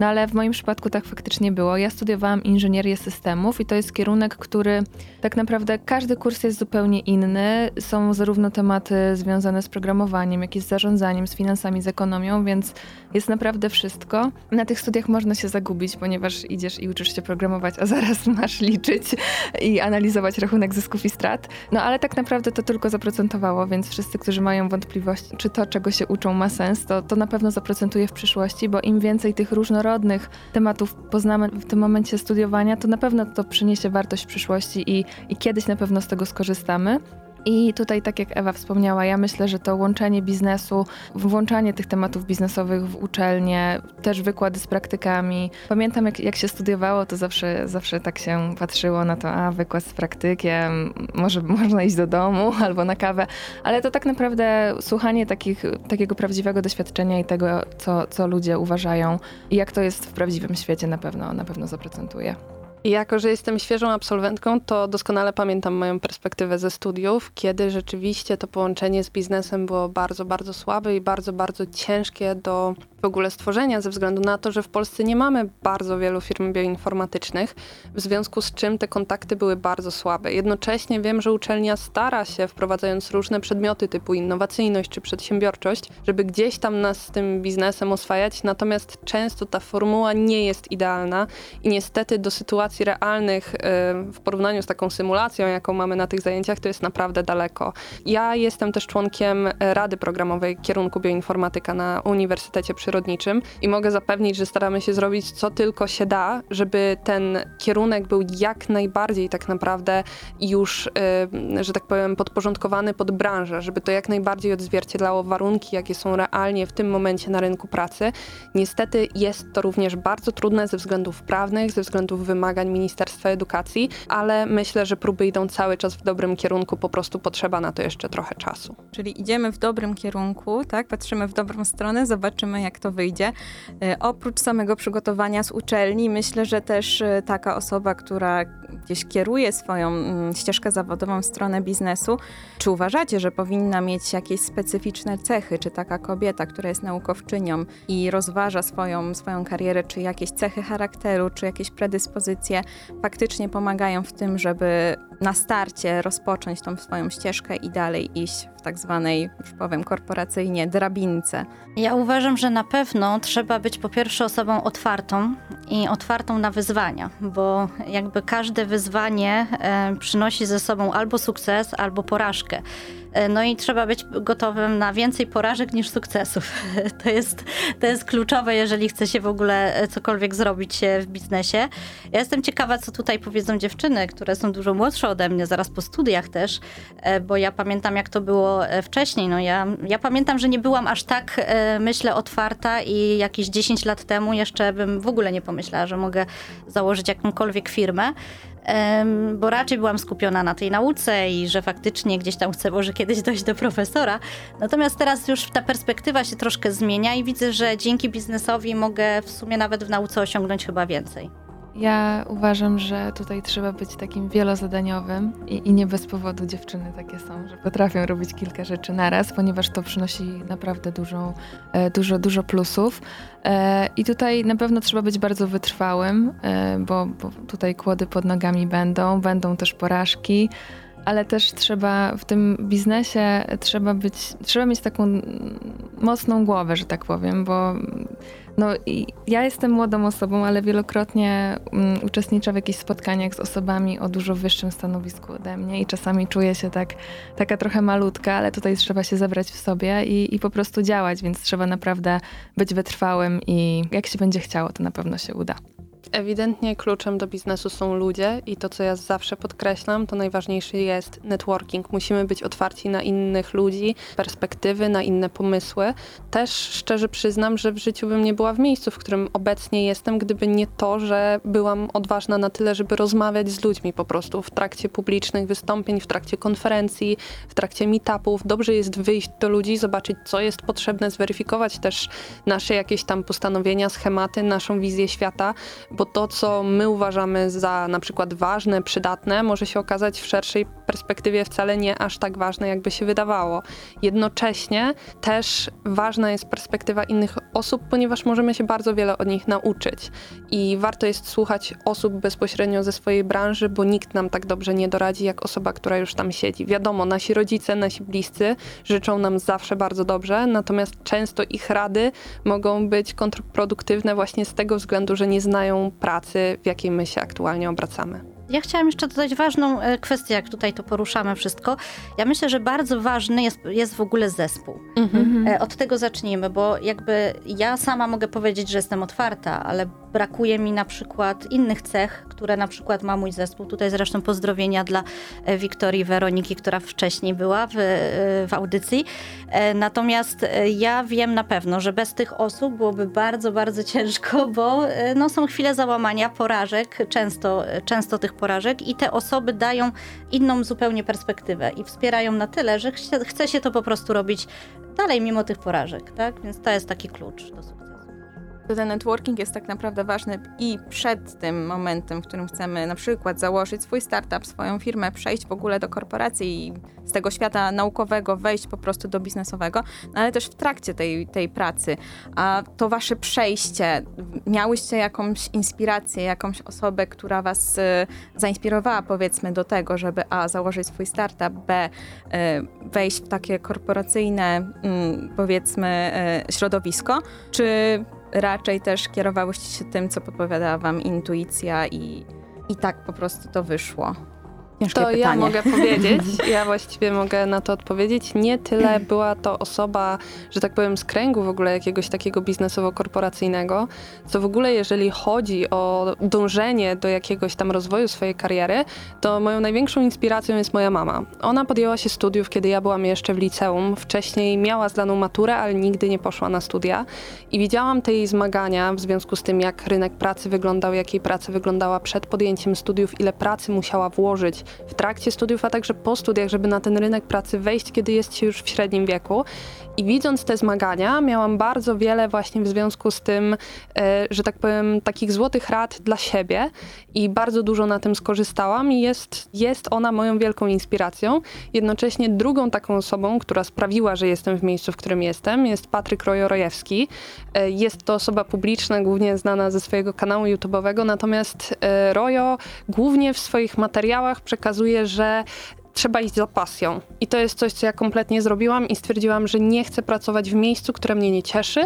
No ale w moim przypadku tak faktycznie było. Ja studiowałam inżynierię systemów i to jest kierunek, który tak naprawdę każdy kurs jest zupełnie inny. Są zarówno tematy związane z programowaniem, jak i z zarządzaniem, z finansami, z ekonomią, więc jest naprawdę wszystko. Na tych studiach można się zagubić, ponieważ idziesz i uczysz się programować, a zaraz [LAUGHS] masz liczyć [LAUGHS] i analizować rachunek zysków i strat. No ale tak naprawdę to tylko zaprocentowało, więc wszyscy, którzy mają wątpliwości, czy to, czego się uczą, ma sens, to, to na pewno zaprocentuje w przyszłości, bo im więcej tych różnorodnych tematów poznamy w tym momencie studiowania, to na pewno to przyniesie wartość w przyszłości i, i kiedyś na pewno z tego skorzystamy. I tutaj, tak jak Ewa wspomniała, ja myślę, że to łączenie biznesu, włączanie tych tematów biznesowych w uczelnie, też wykłady z praktykami. Pamiętam, jak, jak się studiowało, to zawsze, zawsze tak się patrzyło na to, a wykład z praktykiem, może [LAUGHS] można iść do domu [LAUGHS] albo na kawę, ale to tak naprawdę słuchanie takich, takiego prawdziwego doświadczenia i tego, co, co ludzie uważają i jak to jest w prawdziwym świecie, na pewno, na pewno zaprocentuje. I jako, że jestem świeżą absolwentką, to doskonale pamiętam moją perspektywę ze studiów, kiedy rzeczywiście to połączenie z biznesem było bardzo, bardzo słabe i bardzo, bardzo ciężkie do w ogóle stworzenia, ze względu na to, że w Polsce nie mamy bardzo wielu firm bioinformatycznych, w związku z czym te kontakty były bardzo słabe. Jednocześnie wiem, że uczelnia stara się, wprowadzając różne przedmioty typu innowacyjność czy przedsiębiorczość, żeby gdzieś tam nas z tym biznesem oswajać, natomiast często ta formuła nie jest idealna i niestety do sytuacji realnych y, w porównaniu z taką symulacją, jaką mamy na tych zajęciach, to jest naprawdę daleko. Ja jestem też członkiem Rady Programowej kierunku bioinformatyka na Uniwersytecie przy przyrodniczym i mogę zapewnić, że staramy się zrobić co tylko się da, żeby ten kierunek był jak najbardziej tak naprawdę już, y, że tak powiem, podporządkowany pod branżę, żeby to jak najbardziej odzwierciedlało warunki, jakie są realnie w tym momencie na rynku pracy. Niestety jest to również bardzo trudne ze względów prawnych, ze względów wymagań wymagań Ministerstwa Edukacji, ale myślę, że próby idą cały czas w dobrym kierunku, po prostu potrzeba na to jeszcze trochę czasu. Czyli idziemy w dobrym kierunku, tak? Patrzymy w dobrą stronę, zobaczymy jak to wyjdzie. E, oprócz samego przygotowania z uczelni, myślę, że też e, taka osoba, która gdzieś kieruje swoją mm, ścieżkę zawodową w stronę biznesu, czy uważacie, że powinna mieć jakieś specyficzne cechy, czy taka kobieta, która jest naukowczynią i rozważa swoją, swoją karierę, czy jakieś cechy charakteru, czy jakieś predyspozycje faktycznie pomagają w tym, żeby na starcie rozpocząć tą swoją ścieżkę i dalej iść w tak zwanej, już powiem korporacyjnie, drabince? Ja uważam, że na pewno trzeba być po pierwsze osobą otwartą i otwartą na wyzwania, bo jakby każde wyzwanie e, przynosi ze sobą albo sukces, albo porażkę. E, no i trzeba być gotowym na więcej porażek niż sukcesów. [LAUGHS] To jest, to jest kluczowe, jeżeli chce się w ogóle e, cokolwiek zrobić w biznesie. Ja jestem ciekawa, co tutaj powiedzą dziewczyny, które są dużo młodsze ode mnie, zaraz po studiach też, e, bo ja pamiętam, jak to było wcześniej. No ja, ja pamiętam, że nie byłam aż tak, myślę, otwarta i jakieś 10 lat temu jeszcze bym w ogóle nie pomyślała, że mogę założyć jakąkolwiek firmę bo raczej byłam skupiona na tej nauce i że faktycznie gdzieś tam chcę może kiedyś [LAUGHS] dojść do profesora. Natomiast teraz już ta perspektywa się troszkę zmienia i widzę, że dzięki biznesowi mogę w sumie nawet w nauce osiągnąć chyba więcej. Ja uważam, że tutaj trzeba być takim wielozadaniowym i, i, nie bez powodu dziewczyny takie są, że potrafią robić kilka rzeczy naraz, ponieważ to przynosi naprawdę dużą, e, dużo, dużo plusów. E, I tutaj na pewno trzeba być bardzo wytrwałym, e, bo, bo tutaj kłody pod nogami będą, będą też porażki ale też trzeba w tym biznesie trzeba być, trzeba mieć taką mocną głowę, że tak powiem, bo no, ja jestem młodą osobą, ale wielokrotnie um, uczestniczę w jakichś spotkaniach z osobami o dużo wyższym stanowisku ode mnie i czasami czuję się tak, taka trochę malutka, ale tutaj trzeba się zebrać w sobie i, i po prostu działać, więc trzeba naprawdę być wytrwałym i jak się będzie chciało, to na pewno się uda. Ewidentnie kluczem do biznesu są ludzie i to, co ja zawsze podkreślam, to najważniejszy jest networking. Musimy być otwarci na innych ludzi, perspektywy, na inne pomysły. Też szczerze przyznam, że w życiu bym nie była w miejscu, w którym obecnie jestem, gdyby nie to, że byłam odważna na tyle, żeby rozmawiać z ludźmi po prostu w trakcie publicznych wystąpień, w trakcie konferencji, w trakcie meetupów. Dobrze jest wyjść do ludzi, zobaczyć, co jest potrzebne, zweryfikować też nasze jakieś tam postanowienia, schematy, naszą wizję świata bo to, co my uważamy za na przykład ważne, przydatne, może się okazać w szerszej perspektywie wcale nie aż tak ważne, jakby się wydawało. Jednocześnie też ważna jest perspektywa innych osób, ponieważ możemy się bardzo wiele od nich nauczyć. I warto jest słuchać osób bezpośrednio ze swojej branży, bo nikt nam tak dobrze nie doradzi, jak osoba, która już tam siedzi. Wiadomo, nasi rodzice, nasi bliscy życzą nam zawsze bardzo dobrze, natomiast często ich rady mogą być kontrproduktywne właśnie z tego względu, że nie znają pracy, w jakiej my się aktualnie obracamy. Ja chciałam jeszcze dodać ważną e, kwestię, jak tutaj to poruszamy wszystko. Ja myślę, że bardzo ważny jest, jest w ogóle zespół. Mhm. E, od tego zacznijmy, bo jakby ja sama mogę powiedzieć, że jestem otwarta, ale brakuje mi na przykład innych cech, które na przykład ma mój zespół. Tutaj zresztą pozdrowienia dla e, Wiktorii Weroniki, która wcześniej była w, w audycji. Natomiast ja wiem na pewno, że bez tych osób byłoby bardzo, bardzo ciężko, bo no, są chwile załamania, porażek, często, często tych porażek i te osoby dają inną zupełnie perspektywę i wspierają na tyle, że chce się to po prostu robić dalej mimo tych porażek, tak? Więc to jest taki klucz do sukcesu to ten networking jest tak naprawdę ważny i przed tym momentem, w którym chcemy na przykład założyć swój startup, swoją firmę, przejść w ogóle do korporacji i z tego świata naukowego wejść po prostu do biznesowego, no ale też w trakcie tej, tej pracy. A to wasze przejście, miałyście jakąś inspirację, jakąś osobę, która was y, zainspirowała powiedzmy do tego, żeby a, założyć swój startup, b, y, wejść w takie korporacyjne y, powiedzmy y, środowisko, czy raczej też kierowałyście się tym, co podpowiadała wam intuicja i, i tak po prostu to wyszło. Ciężkie to pytanie. ja mogę powiedzieć, [LAUGHS] ja właściwie mogę na to odpowiedzieć. Nie tyle była to osoba, że tak powiem, z kręgu w ogóle jakiegoś takiego biznesowo-korporacyjnego, co w ogóle jeżeli chodzi o dążenie do jakiegoś tam rozwoju swojej kariery, to moją największą inspiracją jest moja mama. Ona podjęła się studiów, kiedy ja byłam jeszcze w liceum. Wcześniej miała zdaną maturę, ale nigdy nie poszła na studia. I widziałam te jej zmagania w związku z tym, jak rynek pracy wyglądał, jak jej praca wyglądała przed podjęciem studiów, ile pracy musiała włożyć w trakcie studiów, a także po studiach, żeby na ten rynek pracy wejść, kiedy jest się już w średnim wieku. I widząc te zmagania, miałam bardzo wiele właśnie w związku z tym, e, że tak powiem, takich złotych rad dla siebie i bardzo dużo na tym skorzystałam i jest, jest ona moją wielką inspiracją. Jednocześnie drugą taką osobą, która sprawiła, że jestem w miejscu, w którym jestem, jest Patryk Rojorojewski. E, Jest to osoba publiczna, głównie znana ze swojego kanału YouTube'owego, natomiast e, Rojo głównie w swoich materiałach przekazuje, że trzeba iść za pasją. I to jest coś, co ja kompletnie zrobiłam i stwierdziłam, że nie chcę pracować w miejscu, które mnie nie cieszy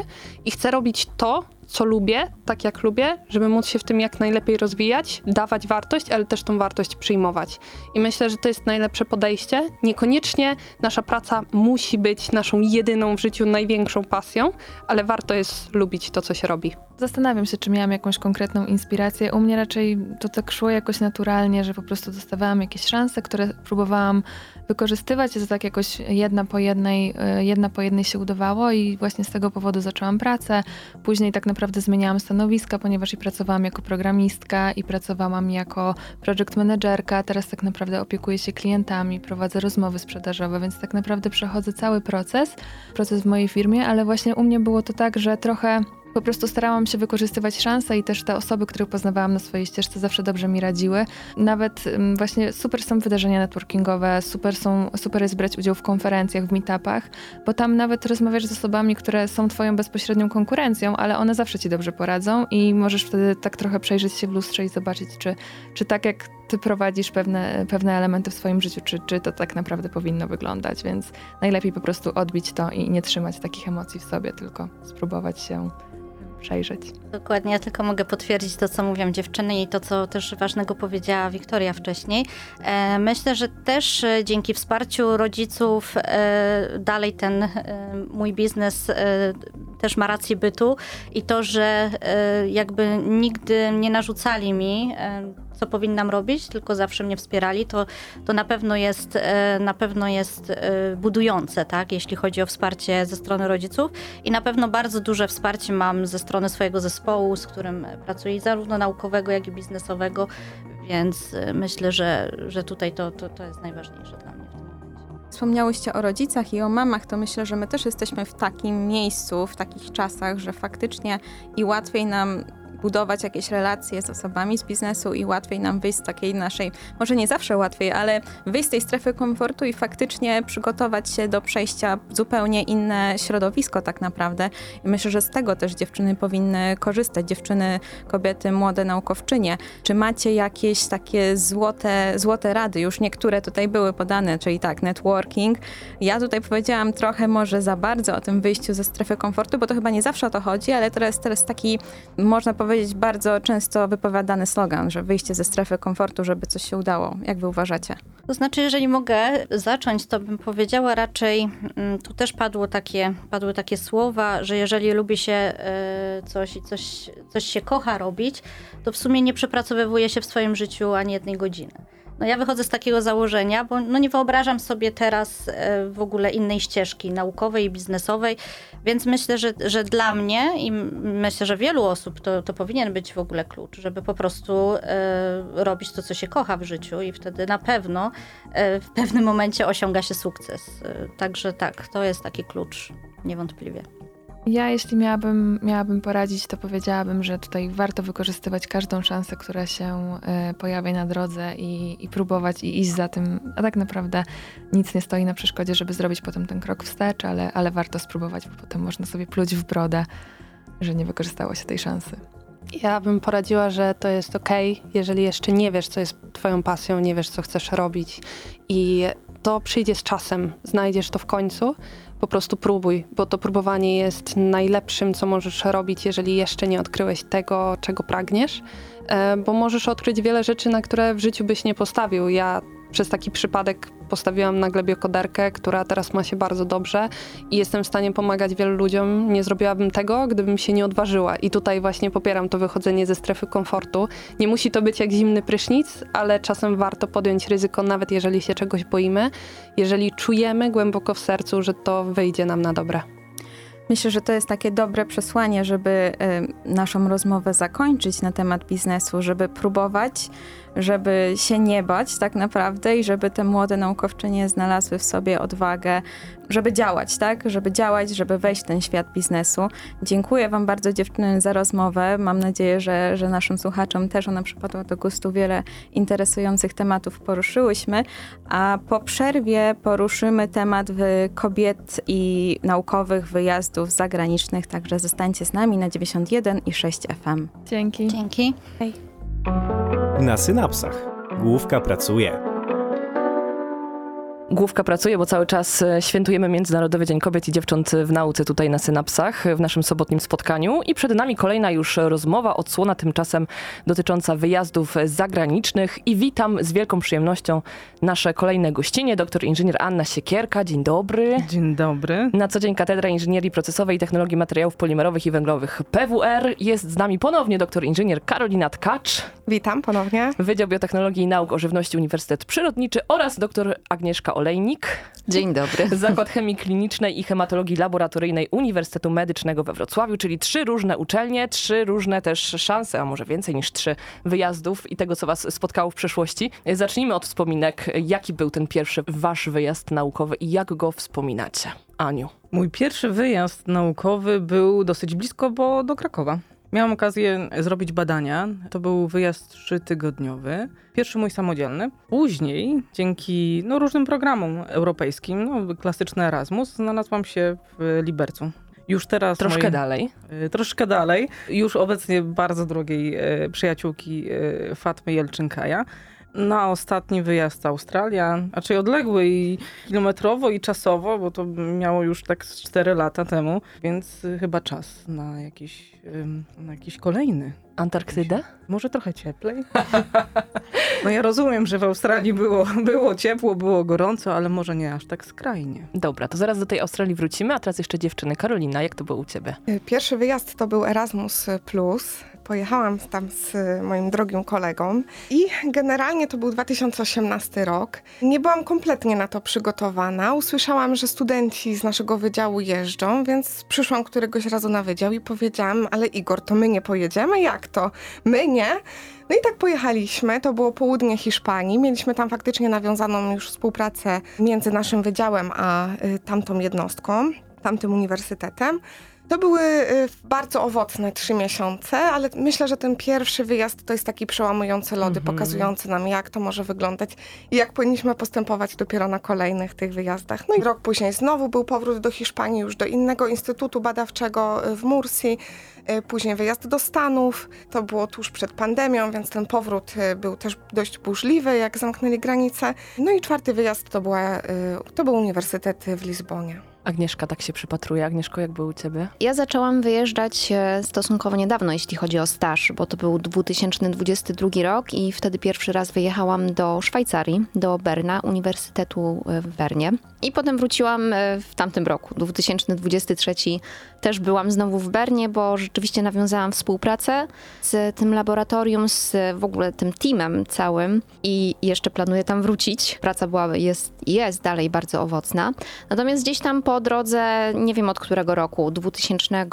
i chcę robić to, co lubię, tak jak lubię, żeby móc się w tym jak najlepiej rozwijać, dawać wartość, ale też tą wartość przyjmować. I myślę, że to jest najlepsze podejście. Niekoniecznie nasza praca musi być naszą jedyną w życiu największą pasją, ale warto jest lubić to, co się robi. Zastanawiam się, czy miałam jakąś konkretną inspirację. U mnie raczej to tak szło jakoś naturalnie, że po prostu dostawałam jakieś szanse, które próbowałam wykorzystywać to tak jakoś jedna po jednej, y, jedna po jednej się udawało i właśnie z tego powodu zaczęłam pracę. Później tak naprawdę zmieniałam stanowiska, ponieważ i pracowałam jako programistka i pracowałam jako project managerka. Teraz tak naprawdę opiekuję się klientami, prowadzę rozmowy sprzedażowe, więc tak naprawdę przechodzę cały proces, proces w mojej firmie, ale właśnie u mnie było to tak, że trochę po prostu starałam się wykorzystywać szanse i też te osoby, które poznawałam na swojej ścieżce zawsze dobrze mi radziły. Nawet ym, właśnie super są wydarzenia networkingowe, super, są, super jest brać udział w konferencjach, w meetupach, bo tam nawet rozmawiasz z osobami, które są twoją bezpośrednią konkurencją, ale one zawsze ci dobrze poradzą i możesz wtedy tak trochę przejrzeć się w lustrze i zobaczyć, czy, czy tak jak ty prowadzisz pewne, pewne elementy w swoim życiu, czy, czy to tak naprawdę powinno wyglądać, więc najlepiej po prostu odbić to i nie trzymać takich emocji w sobie, tylko spróbować się przejrzeć. Dokładnie, ja tylko mogę potwierdzić to, co mówią dziewczyny i to, co też ważnego powiedziała Wiktoria wcześniej. E, myślę, że też e, dzięki wsparciu rodziców e, dalej ten mój biznes też ma rację bytu i to, że jakby nigdy nie narzucali mi co powinnam robić, tylko zawsze mnie wspierali, to, to na pewno jest, na pewno jest budujące, tak, jeśli chodzi o wsparcie ze strony rodziców. I na pewno bardzo duże wsparcie mam ze strony swojego zespołu, z którym pracuję, zarówno naukowego, jak i biznesowego, więc e, myślę, że, że tutaj to, to, to jest najważniejsze dla mnie. Wspomniałyście o rodzicach i o mamach, to myślę, że my też jesteśmy w takim miejscu, w takich czasach, że faktycznie i łatwiej nam budować jakieś relacje z osobami z biznesu i łatwiej nam wyjść z takiej naszej, może nie zawsze łatwiej, ale wyjść z tej strefy komfortu i faktycznie przygotować się do przejścia w zupełnie inne środowisko tak naprawdę. I myślę, że z tego też dziewczyny powinny korzystać, dziewczyny, kobiety, młode naukowczynie. Czy macie jakieś takie złote, złote rady? Już niektóre tutaj były podane, czyli tak, networking. Ja tutaj powiedziałam trochę może za bardzo o tym wyjściu ze strefy komfortu, bo to chyba nie zawsze o to chodzi, ale jest teraz taki, można powiedzieć, bardzo często wypowiadany slogan, że wyjście ze strefy komfortu, żeby coś się udało. Jak wy uważacie? To znaczy, jeżeli mogę zacząć, to bym powiedziała raczej, mm, tu też padło takie, padły takie słowa, że jeżeli lubi się e, coś i coś, coś się kocha robić, to w sumie nie przepracowywuje się w swoim życiu ani jednej godziny. No ja wychodzę z takiego założenia, bo no nie wyobrażam sobie teraz e, w ogóle innej ścieżki naukowej i biznesowej, więc myślę, że, że dla mnie i myślę, że wielu osób to, to powinien być w ogóle klucz, żeby po prostu e, robić to, co się kocha w życiu i wtedy na pewno e, w pewnym momencie osiąga się sukces. Także tak, to jest taki klucz, niewątpliwie. Ja, jeśli miałabym, miałabym poradzić, to powiedziałabym, że tutaj warto wykorzystywać każdą szansę, która się y, pojawia na drodze i, i próbować i iść za tym. A tak naprawdę nic nie stoi na przeszkodzie, żeby zrobić potem ten krok wstecz, ale, ale warto spróbować, bo potem można sobie pluć w brodę, że nie wykorzystało się tej szansy. Ja bym poradziła, że to jest ok, jeżeli jeszcze nie wiesz, co jest Twoją pasją, nie wiesz, co chcesz robić i to przyjdzie z czasem, znajdziesz to w końcu. Po prostu próbuj, bo to próbowanie jest najlepszym, co możesz robić, jeżeli jeszcze nie odkryłeś tego, czego pragniesz, e, bo możesz odkryć wiele rzeczy, na które w życiu byś nie postawił. Ja przez taki przypadek postawiłam na glebie koderkę, która teraz ma się bardzo dobrze i jestem w stanie pomagać wielu ludziom. Nie zrobiłabym tego, gdybym się nie odważyła. I tutaj właśnie popieram to wychodzenie ze strefy komfortu. Nie musi to być jak zimny prysznic, ale czasem warto podjąć ryzyko, nawet jeżeli się czegoś boimy, jeżeli czujemy głęboko w sercu, że to wyjdzie nam na dobre. Myślę, że to jest takie dobre przesłanie, żeby y, naszą rozmowę zakończyć na temat biznesu, żeby próbować żeby się nie bać tak naprawdę i żeby te młode naukowczynie znalazły w sobie odwagę, żeby działać, tak? Żeby działać, żeby wejść w ten świat biznesu. Dziękuję Wam bardzo dziewczyny za rozmowę. Mam nadzieję, że, że naszym słuchaczom też ona przypadła do gustu. Wiele interesujących tematów poruszyłyśmy, a po przerwie poruszymy temat kobiet i naukowych wyjazdów zagranicznych, także zostańcie z nami na 91 i 6 FM. Dzięki. Dzięki. Hej. Na synapsach. Główka pracuje. Główka pracuje, bo cały czas e, świętujemy Międzynarodowy Dzień Kobiet i Dziewcząt w Nauce tutaj na Synapsach w naszym sobotnim spotkaniu. I przed nami kolejna już rozmowa, odsłona tymczasem dotycząca wyjazdów zagranicznych. I witam z wielką przyjemnością nasze kolejne gościnie, doktor inżynier Anna Siekierka. Dzień dobry. Dzień dobry. Na co dzień Katedra Inżynierii Procesowej i Technologii Materiałów Polimerowych i Węglowych PWR. Jest z nami ponownie doktor inżynier Karolina Tkacz. Witam ponownie. Wydział Biotechnologii i Nauk o Żywności Uniwersytet Przyrodniczy oraz doktor Agnieszka Olejnik. Dzień dobry. [LAUGHS] Zakład Chemii Klinicznej i Hematologii Laboratoryjnej Uniwersytetu Medycznego we Wrocławiu, czyli trzy różne uczelnie, trzy różne też szanse, a może więcej niż trzy wyjazdów i tego, co was spotkało w przeszłości. Zacznijmy od wspominek. Jaki był ten pierwszy wasz wyjazd naukowy i jak go wspominacie? Aniu. Mój pierwszy wyjazd naukowy był dosyć blisko, bo do Krakowa. Miałam okazję zrobić badania. To był wyjazd trzytygodniowy. Pierwszy mój samodzielny. Później, dzięki no, różnym programom europejskim, no, klasyczny Erasmus, znalazłam się w Libercu. Już teraz. Troszkę moi, dalej. Y, troszkę dalej. Już obecnie bardzo drogiej y, przyjaciółki y, Fatmy Jelczynkaja na ostatni wyjazd Australia, raczej odległy i kilometrowo i czasowo, bo to miało już tak 4 lata temu, więc chyba czas na jakiś, na jakiś kolejny. Antarktydę? Może trochę cieplej. No ja rozumiem, że w Australii było, było ciepło, było gorąco, ale może nie aż tak skrajnie. Dobra, to zaraz do tej Australii wrócimy, a teraz jeszcze dziewczyny. Karolina, jak to było u ciebie? Pierwszy wyjazd to był Erasmus+. Plus. Pojechałam tam z moim drogim kolegą i generalnie to był 2018 rok. Nie byłam kompletnie na to przygotowana. Usłyszałam, że studenci z naszego wydziału jeżdżą, więc przyszłam któregoś razu na wydział i powiedziałam, ale Igor, to my nie pojedziemy? Jak to? My nie? No i tak pojechaliśmy, to było południe Hiszpanii. Mieliśmy tam faktycznie nawiązaną już współpracę między naszym wydziałem a y, tamtą jednostką, tamtym uniwersytetem. To były y, bardzo owocne trzy miesiące, ale myślę, że ten pierwszy wyjazd to jest taki przełamujący lody, -hmm. pokazujący nam, jak to może wyglądać i jak powinniśmy postępować dopiero na kolejnych tych wyjazdach. No i rok później znowu był powrót do Hiszpanii, już do innego instytutu badawczego y, w Mursi. Y, później wyjazd do Stanów. To było tuż przed pandemią, więc ten powrót był też dość burzliwy, jak zamknęli granice. No i czwarty wyjazd to, była, to był Uniwersytet w Lizbonie. Agnieszka tak się przypatruje. Agnieszko, jak było u ciebie? Ja zaczęłam wyjeżdżać e, stosunkowo niedawno, jeśli chodzi o staż, bo to był 2022 rok i wtedy pierwszy raz wyjechałam do Szwajcarii, do Berna, Uniwersytetu e, w Bernie. I potem wróciłam e, w tamtym roku, 2023 też byłam znowu w Bernie, bo rzeczywiście nawiązałam współpracę z tym laboratorium, z w ogóle tym teamem całym i jeszcze planuję tam wrócić. Praca była, jest, jest dalej bardzo owocna. Natomiast gdzieś tam po drodze, nie wiem od którego roku, 2000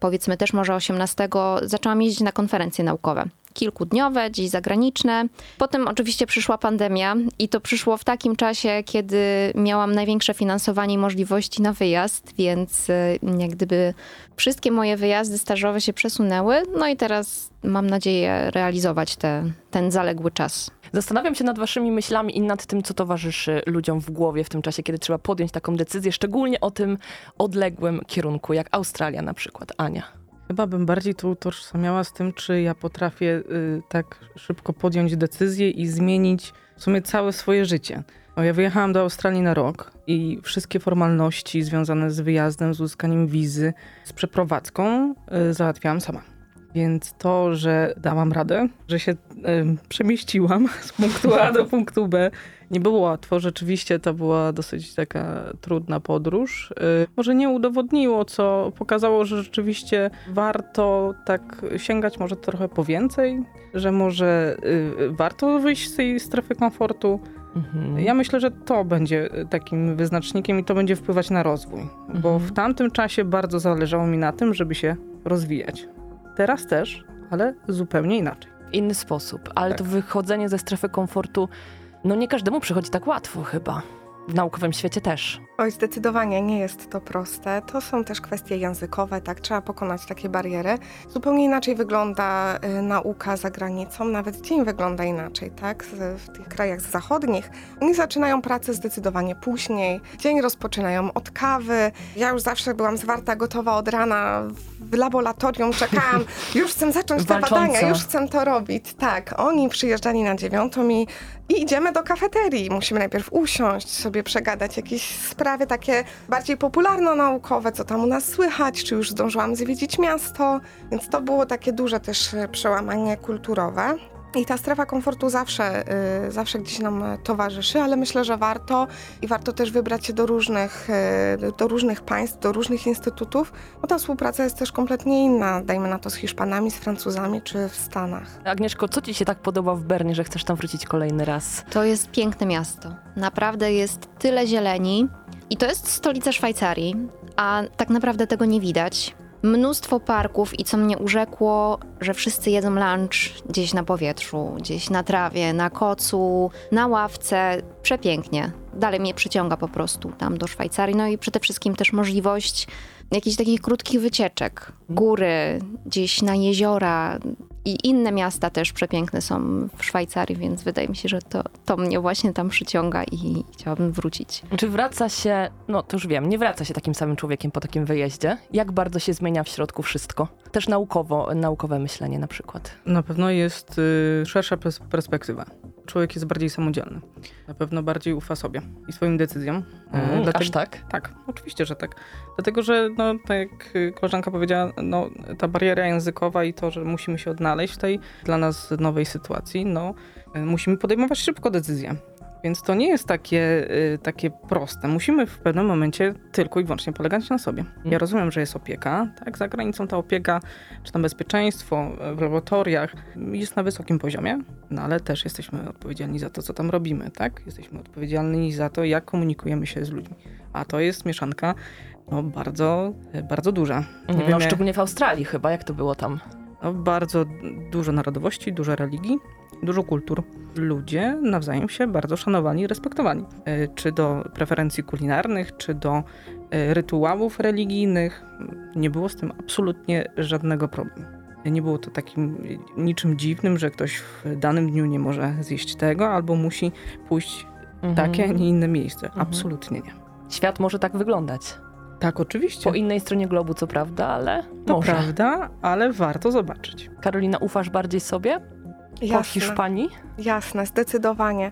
powiedzmy też może 18, zaczęłam jeździć na konferencje naukowe kilkudniowe, gdzieś zagraniczne. Potem oczywiście przyszła pandemia i to przyszło w takim czasie, kiedy miałam największe finansowanie i możliwości na wyjazd, więc e, jak gdyby wszystkie moje wyjazdy stażowe się przesunęły. No i teraz mam nadzieję realizować te, ten zaległy czas. Zastanawiam się nad waszymi myślami i nad tym, co towarzyszy ludziom w głowie w tym czasie, kiedy trzeba podjąć taką decyzję, szczególnie o tym odległym kierunku, jak Australia na przykład. Ania. Chyba bym bardziej to utożsamiała z tym, czy ja potrafię y, tak szybko podjąć decyzję i zmienić w sumie całe swoje życie. O, ja wyjechałam do Australii na rok i wszystkie formalności związane z wyjazdem, z uzyskaniem wizy, z przeprowadzką y, załatwiałam sama. Więc to, że dałam radę, że się y, przemieściłam z punktu A do [LAUGHS] punktu B, nie było łatwo. Rzeczywiście to była dosyć taka trudna podróż. Y, może nie udowodniło, co pokazało, że rzeczywiście warto tak sięgać może trochę po więcej, że może y, warto wyjść z tej strefy komfortu. Mhm. Ja myślę, że to będzie takim wyznacznikiem i to będzie wpływać na rozwój, mhm. bo w tamtym czasie bardzo zależało mi na tym, żeby się rozwijać. Teraz też, ale zupełnie inaczej. Inny sposób, ale tak. to wychodzenie ze strefy komfortu, no nie każdemu przychodzi tak łatwo chyba. W naukowym świecie też. Oj, zdecydowanie nie jest to proste. To są też kwestie językowe, tak, trzeba pokonać takie bariery. Zupełnie inaczej wygląda y, nauka za granicą, nawet dzień wygląda inaczej, tak, w tych krajach zachodnich. Oni zaczynają pracę zdecydowanie później, dzień rozpoczynają od kawy. Ja już zawsze byłam zwarta, gotowa od rana w laboratorium, czekałam, [LAUGHS] już chcę zacząć te badania, już chcę to robić. Tak, oni przyjeżdżali na dziewiątą i, i idziemy do kafeterii. Musimy najpierw usiąść, sobie przegadać jakieś sprawy, sprawy takie bardziej popularno-naukowe, co tam u nas słychać, czy już zdążyłam zwiedzić miasto, więc to było takie duże też e, przełamanie kulturowe. I ta strefa komfortu zawsze, y, zawsze gdzieś nam towarzyszy, ale myślę, że warto i warto też wybrać się do różnych, y, do różnych państw, do różnych instytutów, bo ta współpraca jest też kompletnie inna, dajmy na to z Hiszpanami, z Francuzami czy w Stanach. Agnieszko, co Ci się tak podoba w Bernie, że chcesz tam wrócić kolejny raz? To jest piękne miasto. Naprawdę jest tyle zieleni i to jest stolica Szwajcarii, a tak naprawdę tego nie widać mnóstwo parków i co mnie urzekło, że wszyscy jedzą lunch gdzieś na powietrzu, gdzieś na trawie, na kocu, na ławce. Przepięknie. Dalej mnie przyciąga po prostu tam do Szwajcarii. No i przede wszystkim też możliwość jakichś takich krótkich wycieczek. Góry, gdzieś na jeziora, i inne miasta też przepiękne są w Szwajcarii, więc wydaje mi się, że to, to mnie właśnie tam przyciąga i chciałabym wrócić. Czy wraca się, no to już wiem, nie wraca się takim samym człowiekiem po takim wyjeździe? Jak bardzo się zmienia w środku wszystko? Też naukowo, naukowe myślenie na przykład. Na pewno jest y, szersza perspektywa człowiek jest bardziej samodzielny. Na pewno bardziej ufa sobie i swoim decyzjom. Mm, Dlatego, aż tak? Tak, oczywiście, że tak. Dlatego, że no, tak jak koleżanka powiedziała, no, ta bariera językowa i to, że musimy się odnaleźć w tej dla nas nowej sytuacji, no, musimy podejmować szybko decyzje. Więc to nie jest takie, y, takie proste. Musimy w pewnym momencie tylko i wyłącznie polegać na sobie. Ja mhm. rozumiem, że jest opieka, tak? Za granicą ta opieka, czy tam bezpieczeństwo w laboratoriach jest na wysokim poziomie, no ale też jesteśmy odpowiedzialni za to, co tam robimy, tak? Jesteśmy odpowiedzialni za to, jak komunikujemy się z ludźmi. A to jest mieszanka no, bardzo, bardzo duża. Nie no, szczególnie w Australii chyba, jak to było tam? No, bardzo dużo narodowości, dużo religii dużo kultur. Ludzie nawzajem się bardzo szanowani i respektowani. E, czy do preferencji kulinarnych, czy do e, rytuałów religijnych. Nie było z tym absolutnie żadnego problemu. Nie było to takim niczym dziwnym, że ktoś w danym dniu nie może zjeść tego, albo musi pójść mhm. takie, a nie inne miejsce. Mhm. Absolutnie nie. Świat może tak wyglądać. Tak, oczywiście. Po innej stronie globu, co prawda, ale. To może. prawda, ale warto zobaczyć. Karolina, ufasz bardziej sobie? Jasne. po Hiszpanii? Jasne, zdecydowanie.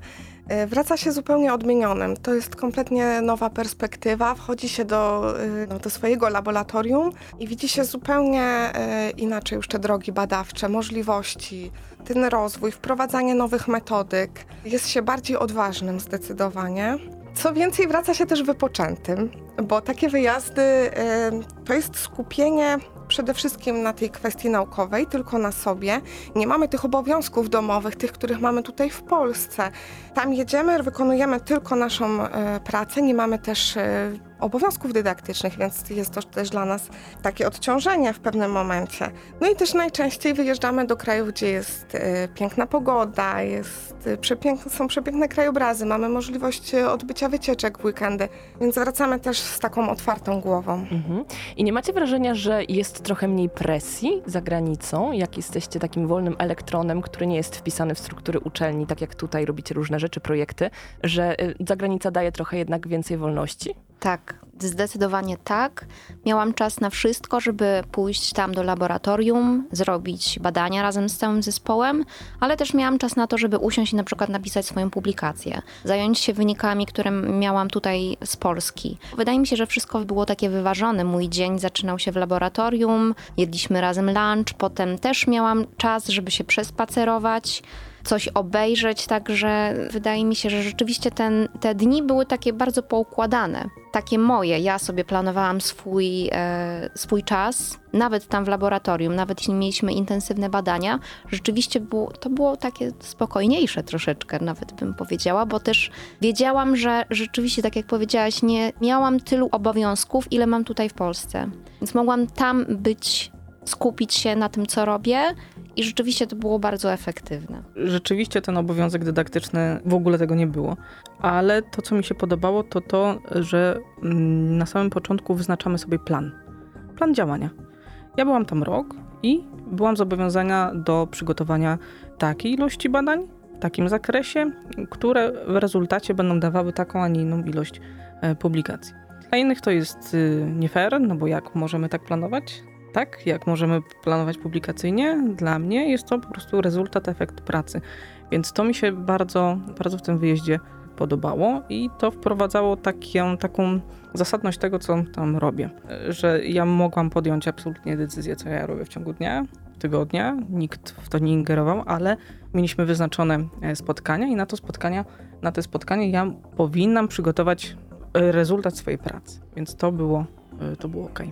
E, wraca się zupełnie odmienionym. To jest kompletnie nowa perspektywa. Wchodzi się do, e, no, do swojego laboratorium i widzi się zupełnie e, inaczej już te drogi badawcze, możliwości, ten rozwój, wprowadzanie nowych metodyk. Jest się bardziej odważnym zdecydowanie. Co więcej, wraca się też wypoczętym, bo takie wyjazdy to jest skupienie przede wszystkim na tej kwestii naukowej, tylko na sobie. Nie mamy tych obowiązków domowych, tych, których mamy tutaj w Polsce. Tam jedziemy, wykonujemy tylko naszą e, pracę, nie mamy też e, obowiązków dydaktycznych, więc jest to też dla nas takie odciążenie w pewnym momencie. No i też najczęściej wyjeżdżamy do krajów, gdzie jest e, piękna pogoda, jest przepiękne, są przepiękne krajobrazy, mamy możliwość odbycia wycieczek w weekendy, więc wracamy też z taką otwartą głową. Mhm. I nie macie wrażenia, że jest trochę mniej presji za granicą, jak jesteście takim wolnym elektronem, który nie jest wpisany w struktury uczelni, tak jak tutaj robicie różne rzeczy, projekty, że y, zagranica daje trochę jednak więcej wolności? Tak, zdecydowanie tak. Miałam czas na wszystko, żeby pójść tam do laboratorium, zrobić badania razem z całym zespołem, ale też miałam czas na to, żeby usiąść i na przykład napisać swoją publikację, zająć się wynikami, które miałam tutaj z Polski. Wydaje mi się, że wszystko było takie wyważone. Mój dzień zaczynał się w laboratorium, jedliśmy razem lunch, potem też miałam czas, żeby się przespacerować coś obejrzeć, także wydaje mi się, że rzeczywiście ten, te dni były takie bardzo poukładane, takie moje. Ja sobie planowałam swój, e, swój czas, nawet tam w laboratorium, nawet jeśli mieliśmy intensywne badania, rzeczywiście było, to było takie spokojniejsze troszeczkę, nawet bym powiedziała, bo też wiedziałam, że rzeczywiście, tak jak powiedziałaś, nie miałam tylu obowiązków, ile mam tutaj w Polsce. Więc mogłam tam być skupić się na tym, co robię i rzeczywiście to było bardzo efektywne. Rzeczywiście ten obowiązek dydaktyczny w ogóle tego nie było, ale to, co mi się podobało, to to, że mm, na samym początku wyznaczamy sobie plan. Plan działania. Ja byłam tam rok i byłam zobowiązana do przygotowania takiej ilości badań, w takim zakresie, które w rezultacie będą dawały taką, a nie inną ilość e, publikacji. Dla innych to jest y, nie fair, no bo jak możemy tak planować? Tak, jak możemy planować publikacyjnie, dla mnie jest to po prostu rezultat, efekt pracy. Więc to mi się bardzo, bardzo w tym wyjeździe podobało i to wprowadzało taką, taką zasadność tego, co tam robię. Że ja mogłam podjąć absolutnie decyzję, co ja robię w ciągu dnia, tygodnia, nikt w to nie ingerował, ale mieliśmy wyznaczone e, spotkania i na to spotkania, na te spotkanie ja powinnam przygotować e, rezultat swojej pracy. Więc to było, e, to było ok.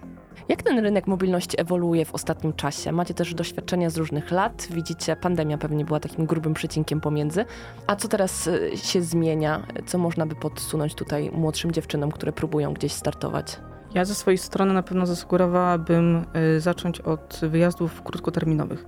Jak ten rynek mobilności ewoluuje w ostatnim czasie? Macie też doświadczenia z różnych lat. Widzicie, pandemia pewnie była takim grubym przecinkiem pomiędzy. A co teraz y, się zmienia? Co można by podsunąć tutaj młodszym dziewczynom, które próbują gdzieś startować? Ja ze swojej strony na pewno zasugerowałabym y, zacząć od wyjazdów krótkoterminowych.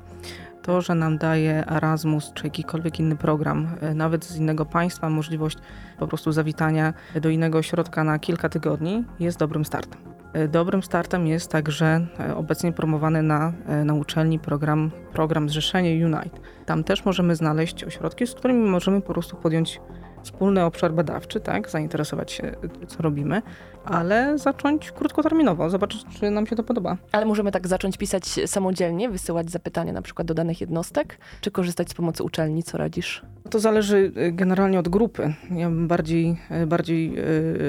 To, że nam daje Erasmus czy jakikolwiek inny program, y, nawet z innego państwa, możliwość po prostu zawitania do innego ośrodka na kilka tygodni, jest dobrym startem. E, dobrym startem jest także e, obecnie promowany na, e, na uczelni program, program Zrzeszenie Unite. Tam też możemy znaleźć ośrodki, z którymi możemy po prostu podjąć wspólny obszar badawczy, tak, zainteresować się, co robimy, ale zacząć krótkoterminowo, zobaczyć, czy nam się to podoba. Ale możemy tak zacząć pisać samodzielnie, wysyłać zapytania na przykład do danych jednostek, czy korzystać z pomocy uczelni, co radzisz? To zależy y, generalnie od grupy. Ja bym bardziej, y, bardziej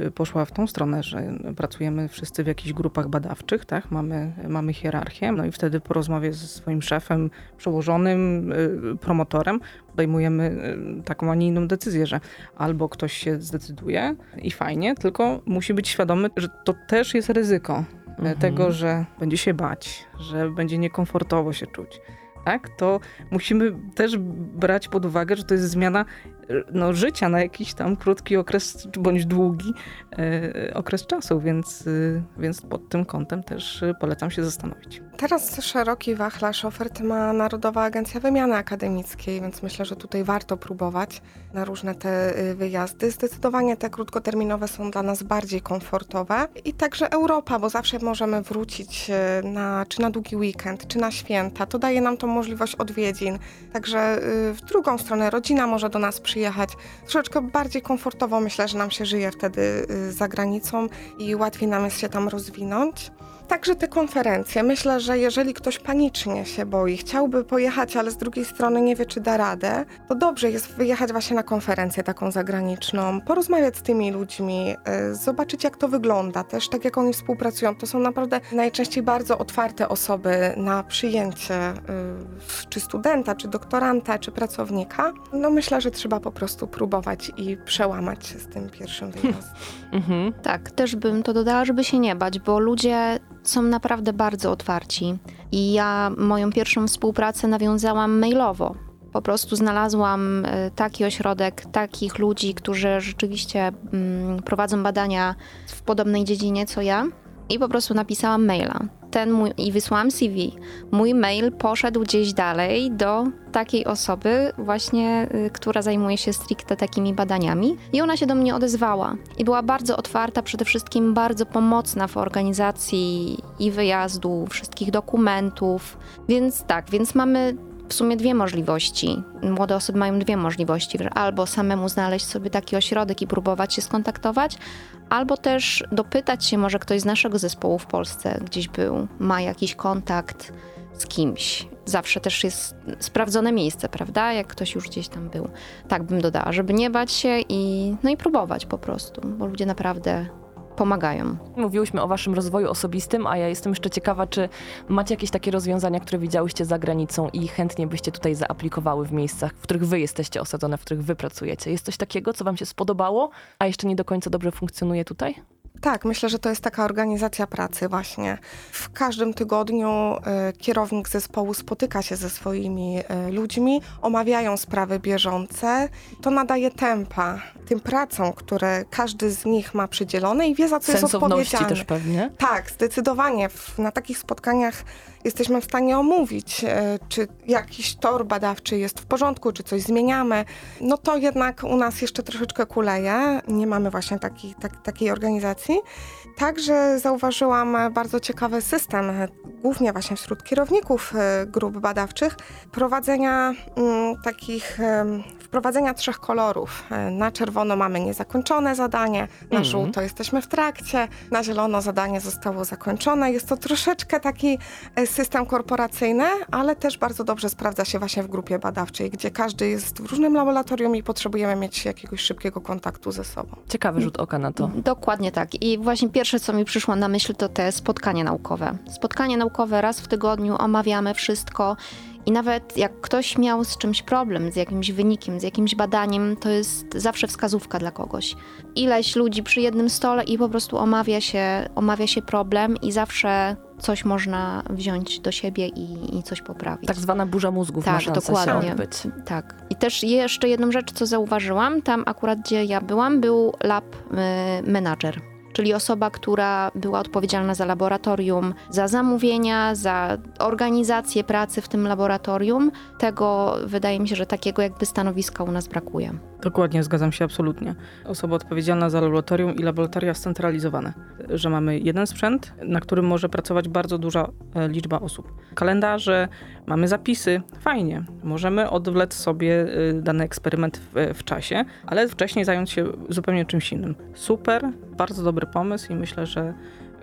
y, poszła w tą stronę, że pracujemy wszyscy w jakichś grupach badawczych, tak? mamy, mamy hierarchię, no i wtedy po rozmowie ze swoim szefem, przełożonym, promotorem podejmujemy taką, a nie inną decyzję, że albo ktoś się zdecyduje i fajnie, tylko musi być świadomy, że to też jest ryzyko mhm. tego, że będzie się bać, że będzie niekomfortowo się czuć tak, to musimy też brać pod uwagę, że to jest zmiana no, życia na jakiś tam krótki okres, bądź długi e, okres czasu, więc, e, więc pod tym kątem też polecam się zastanowić. Teraz szeroki wachlarz ofert ma Narodowa Agencja Wymiany Akademickiej, więc myślę, że tutaj warto próbować na różne te wyjazdy. Zdecydowanie te krótkoterminowe są dla nas bardziej komfortowe i także Europa, bo zawsze możemy wrócić na, czy na długi weekend, czy na święta. To daje nam tą możliwość odwiedzin. Także w drugą stronę rodzina może do nas przyjechać. Troszeczkę bardziej komfortowo myślę, że nam się żyje wtedy za granicą i łatwiej nam jest się tam rozwinąć. Także te konferencje. Myślę, że jeżeli ktoś panicznie się boi, chciałby pojechać, ale z drugiej strony nie wie, czy da radę, to dobrze jest wyjechać właśnie na konferencję taką zagraniczną, porozmawiać z tymi ludźmi, y, zobaczyć, jak to wygląda, też tak jak oni współpracują. To są naprawdę najczęściej bardzo otwarte osoby na przyjęcie y, czy studenta, czy doktoranta, czy pracownika. No myślę, że trzeba po prostu próbować i przełamać się z tym pierwszym wyjazdem. [LAUGHS] Mhm. Tak, też bym to dodała, żeby się nie bać, bo ludzie są naprawdę bardzo otwarci. I ja moją pierwszą współpracę nawiązałam mailowo. Po prostu znalazłam e, taki ośrodek, takich ludzi, którzy rzeczywiście mm, prowadzą badania w podobnej dziedzinie co ja i po prostu napisałam maila. Ten mój, I wysłałam CV. Mój mail poszedł gdzieś dalej do takiej osoby, właśnie, y, która zajmuje się stricte takimi badaniami. I ona się do mnie odezwała. I była bardzo otwarta, przede wszystkim bardzo pomocna w organizacji i wyjazdu, wszystkich dokumentów. Więc tak, więc mamy w sumie dwie możliwości. Młode osoby mają dwie możliwości, albo samemu znaleźć sobie taki ośrodek i próbować się skontaktować, albo też dopytać się, może ktoś z naszego zespołu w Polsce gdzieś był, ma jakiś kontakt z kimś. Zawsze też jest sprawdzone miejsce, prawda? Jak ktoś już gdzieś tam był. Tak bym dodała, żeby nie bać się i, no i próbować po prostu, bo ludzie naprawdę pomagają. Mówiłyśmy o waszym rozwoju osobistym, a ja jestem jeszcze ciekawa, czy macie jakieś takie rozwiązania, które widziałyście za granicą i chętnie byście tutaj zaaplikowały w miejscach, w których wy jesteście osadzone, w których wy pracujecie. Jest coś takiego, co wam się spodobało, a jeszcze nie do końca dobrze funkcjonuje tutaj? Tak, myślę, że to jest taka organizacja pracy właśnie. W każdym tygodniu y, kierownik zespołu spotyka się ze swoimi y, ludźmi, omawiają sprawy bieżące. To nadaje tempa tym pracom, które każdy z nich ma przydzielone i wie, za co jest odpowiedzialny. też pewnie? Tak, zdecydowanie. Na takich spotkaniach jesteśmy w stanie omówić, e, czy jakiś tor badawczy jest w porządku, czy coś zmieniamy. No to jednak u nas jeszcze troszeczkę kuleje. Nie mamy właśnie taki, tak, takiej organizacji. Także zauważyłam bardzo ciekawy system, głównie właśnie wśród kierowników e, grup badawczych, prowadzenia mm, takich, wprowadzenia trzech kolorów. E, na czerwono mamy niezakończone zadanie, na mm. żółto jesteśmy w trakcie, na zielono zadanie zostało zakończone. Jest to troszeczkę taki e, system korporacyjny, ale też bardzo dobrze sprawdza się właśnie w grupie badawczej, gdzie każdy jest w różnym laboratorium i potrzebujemy mieć jakiegoś szybkiego kontaktu ze sobą. Ciekawy rzut oka na to. Dokładnie tak. I właśnie pierwsze, co mi przyszło na myśl, to te spotkania naukowe. Spotkanie naukowe raz w tygodniu, omawiamy wszystko. I nawet jak ktoś miał z czymś problem, z jakimś wynikiem, z jakimś badaniem, to jest zawsze wskazówka dla kogoś. Ileś ludzi przy jednym stole i po prostu omawia się, omawia się problem i zawsze coś można wziąć do siebie i, i coś poprawić. Tak zwana burza mózgów tak, ma dokładnie. się odbyć. Tak. I też jeszcze jedną rzecz, co zauważyłam, tam akurat gdzie ja byłam, był lab y, manager czyli osoba, która była odpowiedzialna za laboratorium, za zamówienia, za organizację pracy w tym laboratorium. Tego wydaje mi się, że takiego jakby stanowiska u nas brakuje. Dokładnie, zgadzam się absolutnie. Osoba odpowiedzialna za laboratorium i laboratoria scentralizowane, że mamy jeden sprzęt, na którym może pracować bardzo duża e, liczba osób. Kalendarze, mamy zapisy, fajnie. Możemy odwlec sobie e, dany eksperyment w, w czasie, ale wcześniej zająć się zupełnie czymś innym. Super, bardzo dobry pomysł i myślę, że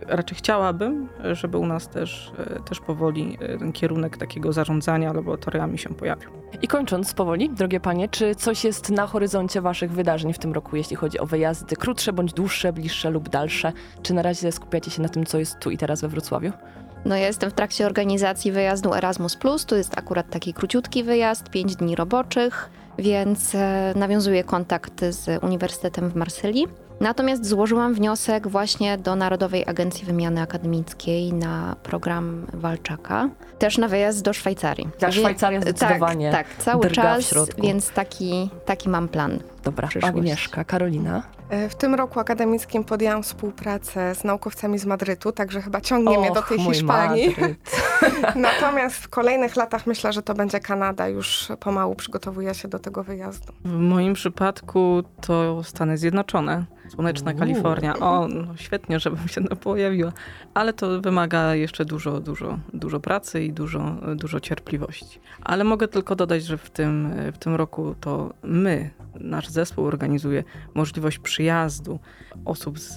raczej chciałabym, żeby u nas też, e, też powoli e, ten kierunek takiego zarządzania laboratoriami się pojawił. I kończąc powoli, drogie panie, czy coś jest na horyzoncie waszych wydarzeń w tym roku, jeśli chodzi o wyjazdy krótsze bądź dłuższe, bliższe lub dalsze? Czy na razie skupiacie się na tym, co jest tu i teraz we Wrocławiu? No ja jestem w trakcie organizacji wyjazdu Erasmus+, to jest akurat taki króciutki wyjazd, pięć dni roboczych, więc e, nawiązuję kontakt z Uniwersytetem w Marsylii. Natomiast złożyłam wniosek właśnie do Narodowej Agencji Wymiany Akademickiej na program Walczaka, też na wyjazd do Szwajcarii. Ta Szwajcaria zdecydowanie. Tak, tak cały czas, więc taki, taki mam plan. Dobra, Agnieszka, Karolina. E, w tym roku akademickim podjęłam współpracę z naukowcami z Madrytu, także chyba ciągnie Och, mnie do tej Hiszpanii. [LAUGHS] Natomiast w kolejnych latach myślę, że to będzie Kanada. Już pomału przygotowuję się do tego wyjazdu. W moim przypadku to Stany Zjednoczone. Słoneczna Kalifornia. O, no świetnie, żebym się to pojawiła. Ale to wymaga jeszcze dużo, dużo, dużo pracy i dużo, dużo cierpliwości. Ale mogę tylko dodać, że w tym, w tym roku to my, nasz zespół organizuje możliwość przyjazdu osób z,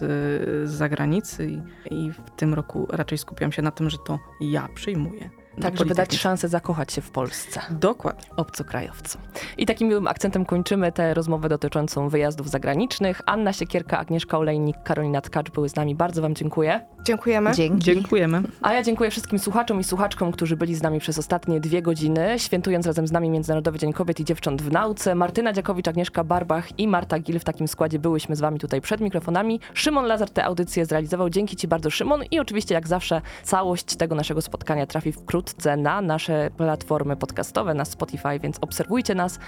z zagranicy i, i w tym roku raczej skupiam się na tym, że to ja przyjmuję tak, żeby dać szansę zakochać się w Polsce. Dokładnie. Obcokrajowcu. I takim miłym akcentem kończymy tę rozmowę dotyczącą wyjazdów zagranicznych. Anna Siekierka, Agnieszka Olejnik, Karolina Tkacz były z nami. Bardzo wam dziękuję. Dziękujemy. Dzięki. Dziękujemy. A ja dziękuję wszystkim słuchaczom i słuchaczkom, którzy byli z nami przez ostatnie dwie godziny, świętując razem z nami Międzynarodowy Dzień Kobiet i Dziewcząt w Nauce. Martyna Dziakowicz, Agnieszka Barbach i Marta Gil w takim składzie byłyśmy z wami tutaj przed mikrofonami. Szymon Lazar tę audycję zrealizował. Dzięki ci bardzo, Szymon. I oczywiście, jak zawsze, całość tego naszego spotkania trafi wkrótce na nasze platformy podcastowe, na Spotify, więc obserwujcie nas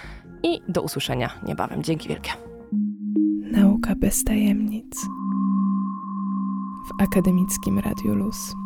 i do usłyszenia niebawem. Dzięki wielkie. Nauka bez tajemnic w akademickim Radiu Luz.